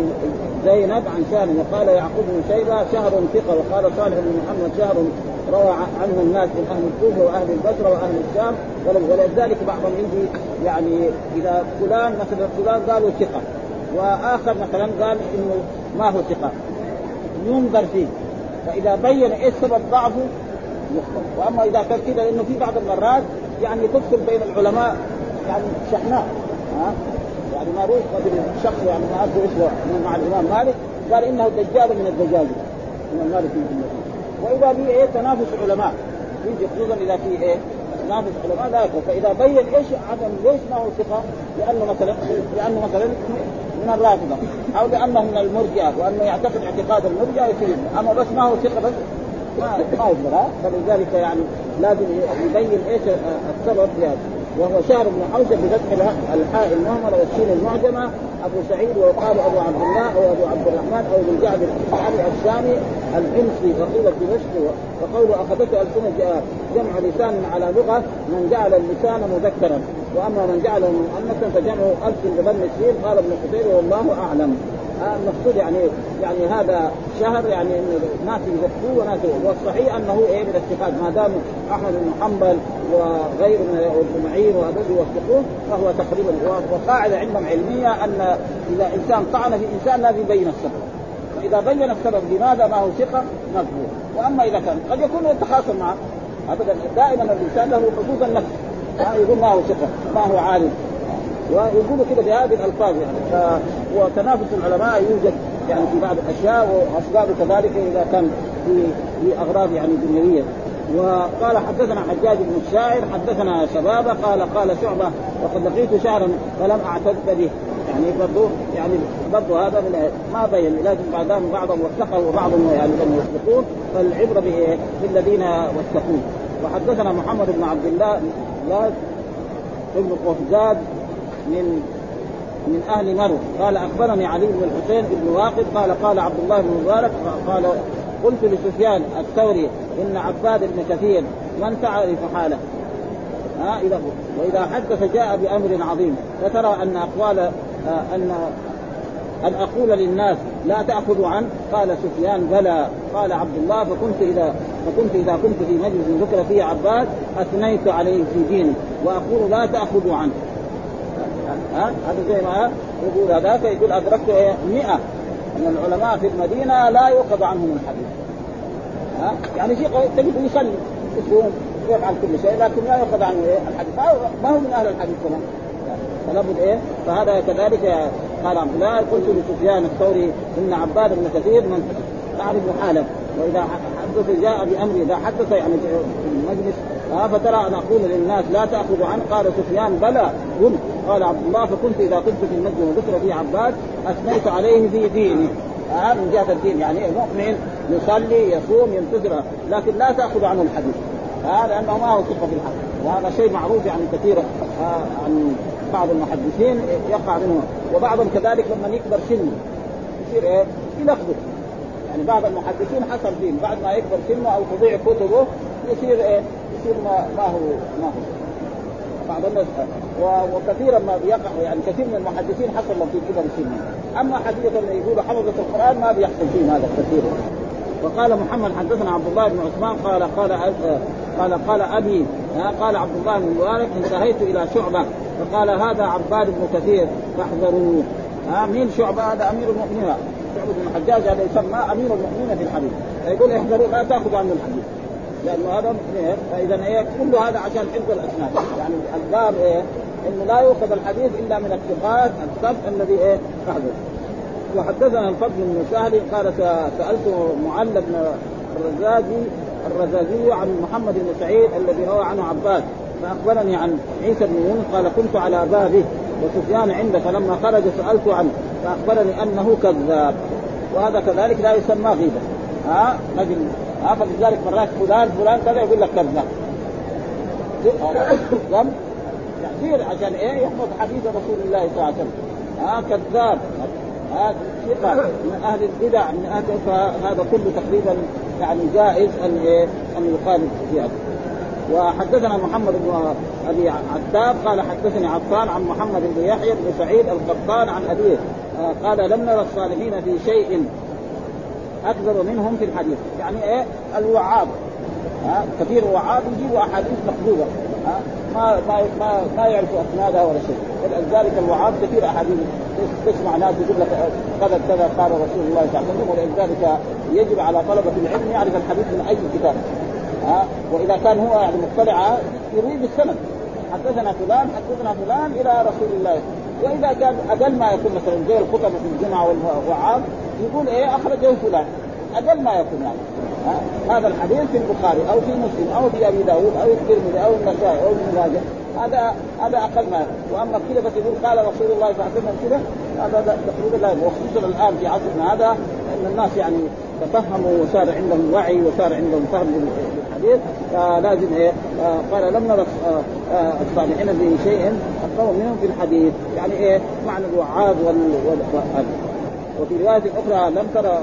زينب عن شام وقال يعقوب بن شيبة شهر ثقه وقال صالح بن محمد شهر روى عنه الناس من أهل الكوفة وأهل البصرة وأهل الشام ولذلك بعضهم يجي يعني إذا فلان مثلا فلان قالوا ثقة وآخر مثلا قال إنه ما هو ثقة ينظر فيه فإذا بين إيش سبب ضعفه وأما إذا كان كذا لأنه في بعض المرات يعني تدخل بين العلماء يعني شحناء ها؟ يعني معروف قبل شخص يعني ما أعرف إيش مع الإمام مالك قال إنه دجال من الدجاج من مالك المدينة. وإذا في إيه تنافس علماء يجي خصوصا إذا في إيه تنافس علماء لا يكون فاذا بين إيش عدم ليش ما هو ثقة؟ لأنه مثلا لأنه مثلا من الرافضة أو لأنه من المرجئة وأنه يعتقد اعتقاد المرجئة يصير أما بس ما هو ثقة بس ما ما يقدر فلذلك يعني لازم يبين إيش السبب في هذا وهو شهر بن حوشب بفتح الحاء المهمله والسين المعجمة أبو سعيد ويقال أبو عبد الله أو أبو عبد الرحمن أو ابن جعد الاشعري الشامي الحمصي وقيل دمشق وقوله أخذته ألسنة جمع لسان على لغة من جعل اللسان مذكرا. وأما من جعله مؤنثا فجمعه ألف بضم السين قال ابن قتيبه والله أعلم. المقصود يعني يعني هذا شهر يعني ان ناس يزكوه وناس والصحيح أنه إيه من الاتخاذ ما دام أحمد بن حنبل وغير من ابن معين وهذول يوثقوه فهو تقريبا وقاعدة عندهم علمية أن إذا إنسان طعن في إنسان لازم يبين السبب. فاذا بين السبب لماذا ما هو ثقة؟ مقبول وأما إذا كان قد يكون يتخاصم معه. ابدا دائما الإنسان له حدود النفس. يقول ما هو ثقة ما هو عالم. ويقولوا كده بهذه الألفاظ يعني. ف... وتنافس العلماء يوجد يعني في بعض الأشياء وأسبابه كذلك إذا كان في في أغراض يعني دنيوية. وقال حدثنا حجاج بن الشاعر حدثنا شبابة قال قال شعبة وقد لقيت شعرا فلم أعتد به. يعني برضه يعني برضه هذا من ما بين لازم بعضهم بعضهم وثقه وبعضهم يعني لم يوثقوه فالعبرة بالذين وثقوه. وحدثنا محمد بن عبد الله ابن قفزاد من من أهل مرو قال أخبرني علي بن الحسين بن واقد قال قال عبد الله بن مبارك قال قلت لسفيان الثوري إن عباد بن كثير من تعرف حاله. ها إذا وإذا حدث جاء بأمر عظيم. فترى أن أقوال آه أن أن أقول للناس لا تاخذوا عنه قال سفيان بلى. قال عبد الله فكنت إذا فكنت إذا كنت في مجلس ذكر فيه عباد أثنيت عليه في دينه وأقول لا تاخذوا عنه. ها؟ هذا زي ما يقول هذاك يقول أدركت 100 من العلماء في المدينة لا يؤخذ عنهم الحديث. ها؟ يعني شيء تجد يصلي يصوم يفعل كل شيء لكن لا يؤخذ عنه إيه؟ الحديث. ما هو من أهل الحديث كمان فلا بد إيه؟ فهذا كذلك قال عبد الله قلت لسفيان الثوري إن عباد بن كثير من تعرف حاله وإذا حدث جاء بأمر إذا حدث يعني في المجلس فترى أن أقول للناس لا تاخذوا عنه قال سفيان بلى قل. قال عبد الله فكنت إذا كنت في المسجد وذكر فيه عباد أثنيت عليه في ديني. آه من جهة الدين يعني مؤمن يصلي يصوم ينتظر لكن لا تأخذ عنه الحديث. آه لأنه ما هو ثقة في الحق. وهذا شيء معروف يعني كثير آه عن بعض المحدثين يقع منه وبعضهم كذلك لما يكبر سنه يصير إيه؟ يلخبط. يعني بعض المحدثين حصل فيهم بعد ما يكبر سنه أو تضيع كتبه يصير إيه؟ يصير ما, ما هو ما هو. بعض الناس وكثيرا ما بيقع يعني كثير من المحدثين حصل في كبر سنه أما حديث اللي يقولوا حفظة القرآن ما بيحصل فيهم هذا كثير. وقال محمد حدثنا عبد الله بن عثمان قال قال قال قال أبي قال عبد الله بن مبارك انتهيت إلى شعبة. فقال هذا عباد بن كثير فاحذروه. ها مين شعبة؟ هذا أمير المؤمنين. شعبة بن الحجاج هذا يسمى أمير المؤمنين في الحديث. فيقول احذروا لا تأخذوا عنه الحديث. لأنه هذا؟ فإذا إيه كل هذا عشان حفظ الاسناد يعني الباب إيه؟ إنه لا يؤخذ الحديث إلا من الثقات السبع الذي إيه؟ احدث وحدثنا الفضل بن سهل قال سالت معل بن الرزازي الرزازي عن محمد بن سعيد الذي روى عنه عباس فأخبرني عن عيسى بن يونس قال كنت على بابه وسفيان عنده فلما خرج سالت عنه فأخبرني أنه كذاب. وهذا كذلك لا يسمى غيبة. ها؟ رجل فلذلك مرات فلان فلان كذا يقول لك كذاب كم كثير عشان إيه؟ يحفظ حديث رسول الله صلى الله عليه وسلم. ها كذاب. هذا ثقة. من أهل البدع من أهل فهذا كله تقريبا يعني جائز أن أن يقال في هذا. وحدثنا محمد بن أبي عتاب قال حدثني عفان عن محمد بن يحيى بن سعيد القطان عن أبيه قال لم نرى الصالحين في شيء أكثر منهم في الحديث. يعني إيه؟ الوعاظ. ها؟ كثير وعاظ يجيبوا أحاديث مكذوبة. ها؟ ما ما ما, ما يعرفوا أسنادها ولا شيء. ولذلك الوعاظ كثير أحاديث. تسمع ناس يقول لك كذا كذا قال رسول الله صلى الله عليه وسلم. ولذلك يجب على طلبة العلم يعرف الحديث من أي كتاب. ها؟ وإذا كان هو يعني مطلع يروي بالسند حدثنا فلان حدثنا فلان إلى رسول الله. وإذا كان أقل ما يكون مثلا زي الخطب في الجمعة والوعاظ يقول إيه أخرجه فلان. أقل ما يكون يعني. هذا الحديث في البخاري أو في مسلم أو في أبي داود أو الترمذي أو النسائي أو ابن ماجه هذا هذا أقل ما وأما كذا بس يقول قال رسول الله صلى الله عليه وسلم كذا هذا تقريبا لا وخصوصا الآن في عصرنا هذا إن الناس يعني تفهموا وصار عندهم وعي وصار عندهم فهم للحديث فلازم إيه قال لم نرى آه، الصالحين بشيء اقوى منهم في الحديث. يعني إيه معنى الوعاظ وال... وال... وفي رواية أخرى لم ترى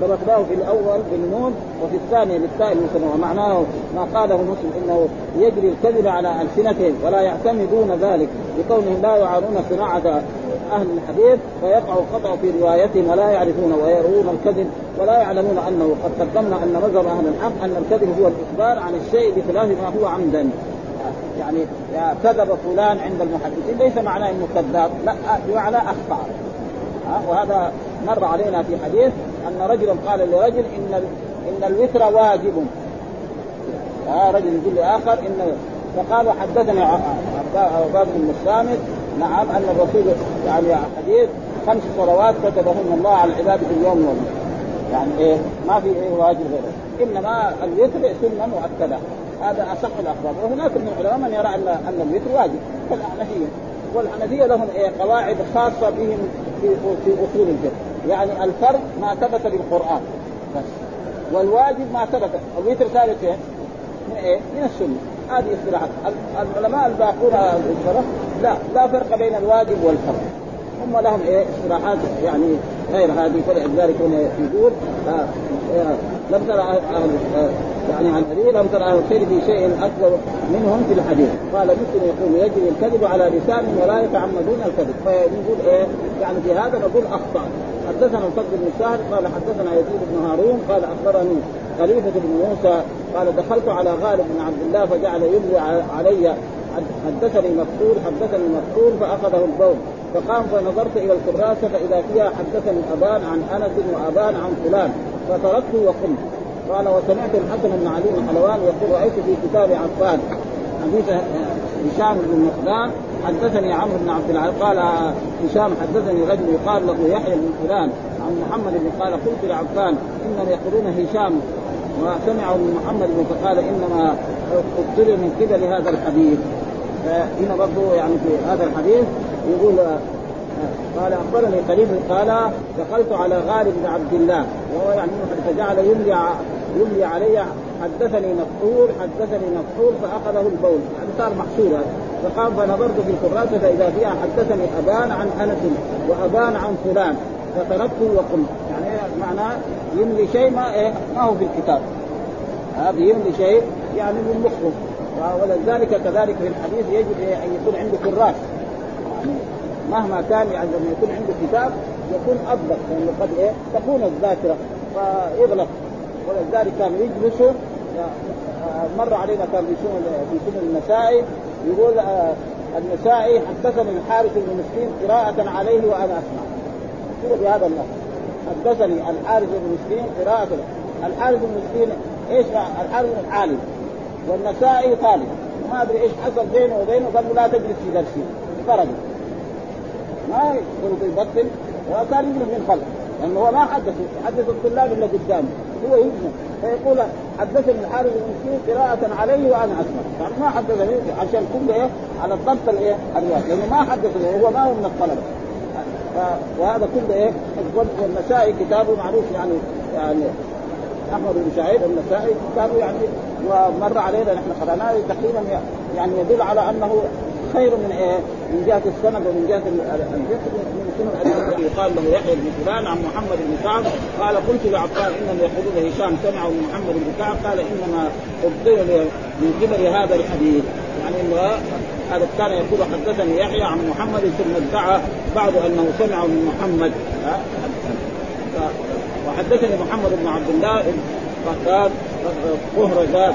ضبطناه في الأول بالنون وفي الثاني بالتاء المثنى ومعناه ما قاله مسلم إنه يجري الكذب على ألسنتهم ولا يعتمدون ذلك لكونهم لا يعانون صناعة أهل الحديث فيقع الخطأ في روايتهم ولا يعرفون ويروون الكذب ولا يعلمون أنه قد قدمنا أن مذهب أهل الحق أن الكذب هو الإخبار عن الشيء بخلاف ما هو عمدا. يعني كذب فلان عند المحدثين ليس معناه إنه كذاب لا بمعنى اخطا وهذا مر علينا في حديث أن رجلا قال لرجل إن إن الوتر واجب. آه رجل يقول لآخر ان فقال حدثني عباد بن الصامت نعم أن الرسول يعني حديث خمس صلوات كتبهن الله على العباد في اليوم والليل. يعني إيه؟ ما في إيه واجب غيره. إنما الوتر سنة مؤكدة. هذا أصح الأخبار. وهناك من العلماء من يرى ان أن الوتر واجب. كالاحنفيه والحنفية لهم إيه؟ قواعد خاصة بهم في في أصول الفقه. يعني الفرض ما ثبت بالقران بس. والواجب ما ثبت. الوتر ثابت فين؟ من إيه؟ من السنة. هذه اصطلاحات. العلماء الباقون لا لا فرق بين الواجب والفرض. هم لهم إيه اصطلاحات يعني غير هذه فلذلك هنا يقول آه آه لم ترى أهل آه يعني عن ابي لم ترى أهل الخير في شيء أكبر منهم في الحديث. قال مسلم يقول يجري الكذب على لسان ولا يتعمدون الكذب. فنقول إيه يعني في هذا نقول أخطأ. حدثنا الفضل بن سهل قال حدثنا يزيد بن هارون قال أخبرني خليفة بن موسى قال دخلت على غالب بن عبد الله فجعل يملي علي حدثني مقتول حدثني مقتول فأخذه البول فقام فنظرت إلى الكراسة فإذا فيها حدثني أبان عن أنس وأبان عن فلان فتركته وقمت. قال وسمعت الحسن بن علي الحلوان يقول رأيت في كتاب عفان حديث هشام بن مقدام حدثني عمرو بن عبد العزيز قال هشام حدثني رجل يقال له يحيى بن فلان عن محمد بن قال قلت لعفان إنهم يقولون هشام وسمعه من محمد بن فقال إنما ابتلي من قبل هذا الحديث. فهنا برضه يعني في هذا الحديث يقول قال أخبرني قريب قال دخلت على غالب بن عبد الله وهو يعني فجعل يملي يملي علي حدثني مقتول حدثني مقتول فأخذه البول. يعني صار محصول فقام فنظرت في الكراسه فإذا فيها حدثني أبان عن أنس وأبان عن فلان فتركته وقمت. يعني معناه يملي شيء ما إيه ما هو في الكتاب. هذا يملي شيء يعني من مخه. ولذلك كذلك في الحديث يجب أن يكون عنده كراس. مهما كان يعني لما يكون عنده كتاب يكون افضل لأنه قد إيه؟ تكون الذاكرة فيغلط. ولذلك كان يجلسوا مر علينا كان في سنن في سنن النسائي يقول آه النسائي حدثني الحارث بن مسكين قراءة عليه وأنا أسمع. كذا بهذا اللفظ. حدثني الحارث بن مسكين قراءة الحارث بن مسكين إيش الحارث بن عالم والنسائي طالب. ما أدري إيش حصل بينه وبينه قال لا تجلس في درسي. فرد ما يقول يبطل وكان يجلس من خلف لأنه هو ما حدث حدث الطلاب اللي قدامه هو يجلس فيقول حدثني الحارث بن مسكين قراءة عليه وأنا أسمع، يعني ما حدثني عشان كله إيه على الضبط الإيه؟ الرواية، لأنه ما حدثني هو ما هو من الطلبة. وهذا كله إيه؟ والنسائي كتابه معروف يعني يعني أحمد بن شعيب النسائي كتابه يعني ومر علينا نحن قرأناه تقريبا يعني يدل على أنه خير من إيه؟ من جهة السند ومن جهة الفقه من سنن يقال له يحيى بن فلان عن محمد بن كعب. قال قلت لعفان انهم يقولون هشام سمعوا من محمد بن كعب. قال إنما ابطل من قبل هذا الحديث. يعني إنه هذا كان يقول حدثني يحيى عن محمد ثم ادعى بعض أنه سمع من محمد. وحدثني محمد بن عبد الله قال قهرزات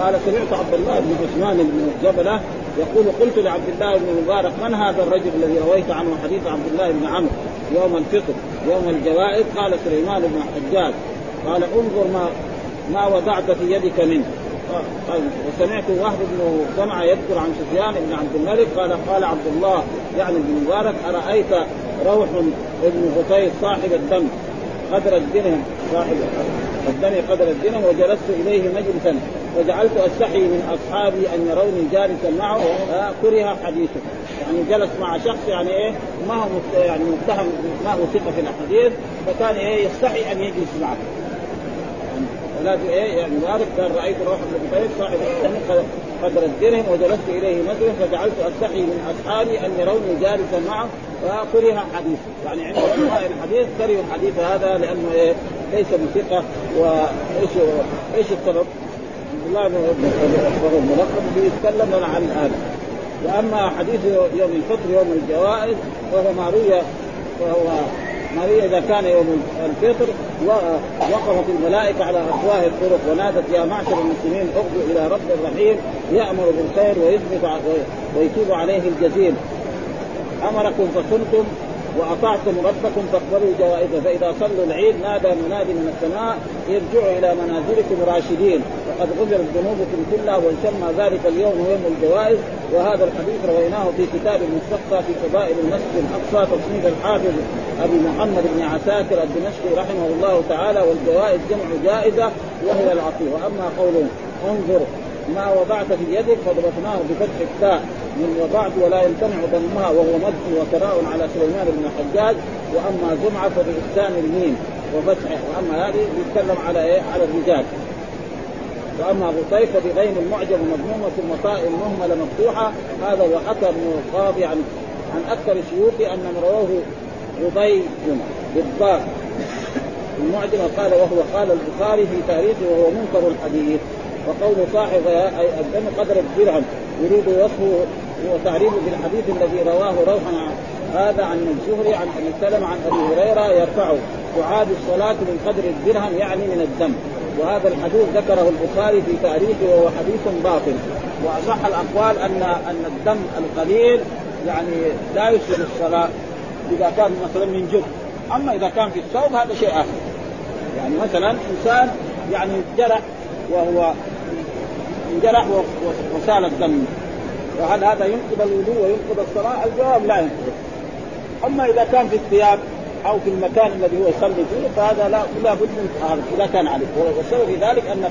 قال سمعت عبد الله بن عثمان بن جبلة يقول قلت لعبد الله بن مبارك من هذا الرجل الذي رويت عنه حديث عبد الله بن عمرو يوم الفطر يوم الجوائز؟ قال سليمان بن حجاج. قال انظر ما ما وضعت في يدك منه. قال وسمعت وهب بن سمعه يذكر عن سفيان بن عبد الملك قال قال عبد الله يعني بن مبارك أرأيت روح ابن غطيس صاحب الدم قدر الدرهم صاحب الدم قدر الدرهم وجلست إليه مجلسا. وجعلت أستحي من أصحابي أن يروني جالسا معه كره حديثه. يعني جلس مع شخص يعني إيه ما هو يعني متهم ما هو ثقة في الاحاديث فكان إيه يستحي أن يجلس معه. ولكن إيه يعني مبارك قال رأيت روح بن بكير صاحب قدر الدرهم وجلست إليه مجلس فجعلت أستحي من أصحابي أن يروني جالسا معه فكره حديث يعني عند علماء الحديث كرهوا الحديث هذا لأنه إيه ليس بثقة وايش إيش السبب؟ الله بن الملقب بيتكلم عن هذا وأما حديث يوم الفطر يوم الجوائز وهو ما روي وهو ما إذا كان يوم الفطر وقفت الملائكة على أفواه الطرق ونادت يا معشر المسلمين اغدوا إلى رب رحيم يأمر بالخير ويثبت ويتوب عليه الجزيل. أمركم فصمتم وأطعتم ربكم فاقبلوا جوائزه فإذا صلوا العيد نادى منادي من السماء ارجعوا إلى منازلكم راشدين. وقد غفرت ذنوبكم كلها وانشم ذلك اليوم يوم الجوائز. وهذا الحديث رويناه في كتاب المستقصى في فضائل المسجد الأقصى تصنيف الحافظ أبي محمد بن عساكر الدمشقي رحمه الله تعالى. والجوائز جمع جائزة وهي العطيه وأما قوله انظر ما وضعت في يدك فضبطناه بفتح التاء من وضعت ولا يمتنع ضمها وهو مد وثراء على سليمان بن الحجاج وأما زمعه فبإحسان الميم وفتحه وأما هذه يتكلم على إيه؟ على الرجال. وأما غطيف بغين المعجم مضمومه ثم طاء مهمله مفتوحة. هذا وحكى ابن القاضي عن عن أكثر الشيوخ أن من رواه غضي بالضاء. المعجم قال وهو قال البخاري في تاريخه وهو منكر الحديث. وقول صاحب الدم قدر الدرهم يريد وصفه وتعريفه بالحديث الذي رواه روحا هذا عن الزهري عن أبي سلمة عن أبي هريرة يرفعه. تعاد الصلاة من قدر الدرهم يعني من الدم. وهذا الحديث ذكره البخاري في تاريخه وهو حديث باطل. وأصح الأقوال ان أن الدم القليل يعني لا يسلم الصلاة إذا كان مثلا من جد أما إذا كان في الثوب هذا شيء آخر. يعني مثلا إنسان يعني جرح وهو انجرح وسال الدم وهل هذا ينقض الوضوء وينقض الصلاة؟ الجواب لا ينقض. أما إذا كان في الثياب أو في المكان الذي هو يصلي فيه فهذا لا لا بد من طهارة إذا كان عليه. والسبب في ذلك أن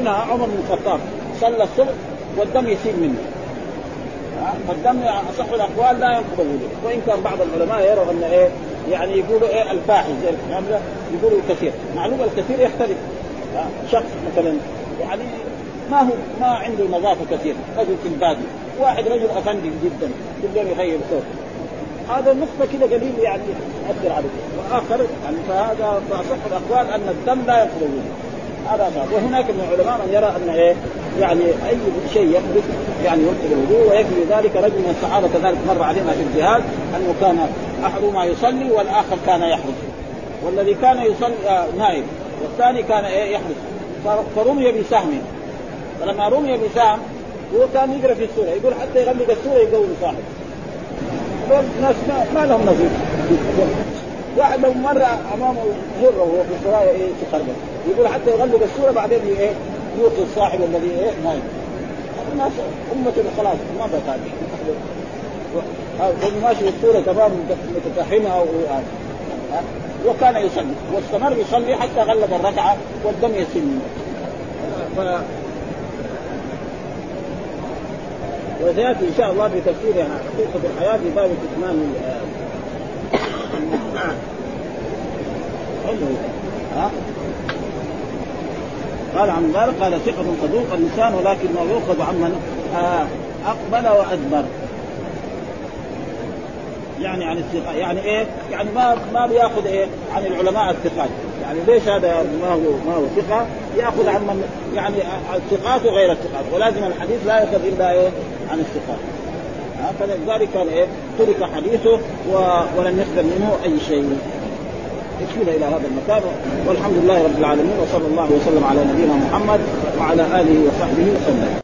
منها عمر بن الخطاب صلى الصبح والدم يسيل منه. فالدم أصح الأقوال لا ينقض الوضوء. وإن كان بعض العلماء يروا أن إيه يعني يقولوا إيه الفاحش. زي ده يقولوا الكثير. معلوم الكثير يختلف. شخص مثلا يعني ما هو ما عنده نظافة كثير رجل في البادي واحد رجل أفندي جدا. يوم يغير صوت. هذا نقطة كذا قليل يعني يؤثر عليه. وآخر يعني فهذا فأصح الأقوال أن الدم لا يقبل هذا صعب وهناك من العلماء من يرى أن إيه؟ يعني أي شيء يحدث يعني ينقض الوضوء ويكفي ذلك رجل من الصحابة كذلك مر علينا في الجهاد أنه كان أحدهما يصلي والآخر كان يحرس والذي كان يصلي آه نائم. والثاني كان إيه؟ يحرس فرمي بسهم. فلما رمي بسهم هو كان يقرأ في السورة يقول حتى يغلق السورة يقوي صاحب. الناس ما, ما لهم نصيب. واحد لو مر أمامه هره وهو في الصلاه إيه تخربط يقول حتى يغلق السورة بعدين إيه يوقظ الصاحب الذي إيه نايم الناس أمة خلاص ما بقى هذا ماشي السورة تمام متفهمها وكان يصلي. واستمر يصلي حتى غلب الركعة والدم يسيل ف... وسياتي إن شاء الله في تفسير يعني حقيقة الحياة في باب كتمان قال عن قال ثقة صدوق الإنسان ولكنه يؤخذ عمن أقبل وأدبر. يعني عن الثقة يعني إيه؟ يعني ما ما بياخذ إيه؟ عن العلماء الثقات، يعني ليش هذا ما هو ما هو ثقة؟ ياخذ عن من يعني الثقات وغير الثقات، ولازم الحديث لا يؤخذ إلا إيه؟ عن الثقات. فلذلك كان إيه؟ ترك حديثه و... ولم يقبل منه أي شيء. يكفينا إلى هذا المكان والحمد لله رب العالمين وصلى الله وسلم على نبينا محمد وعلى آله وصحبه وسلم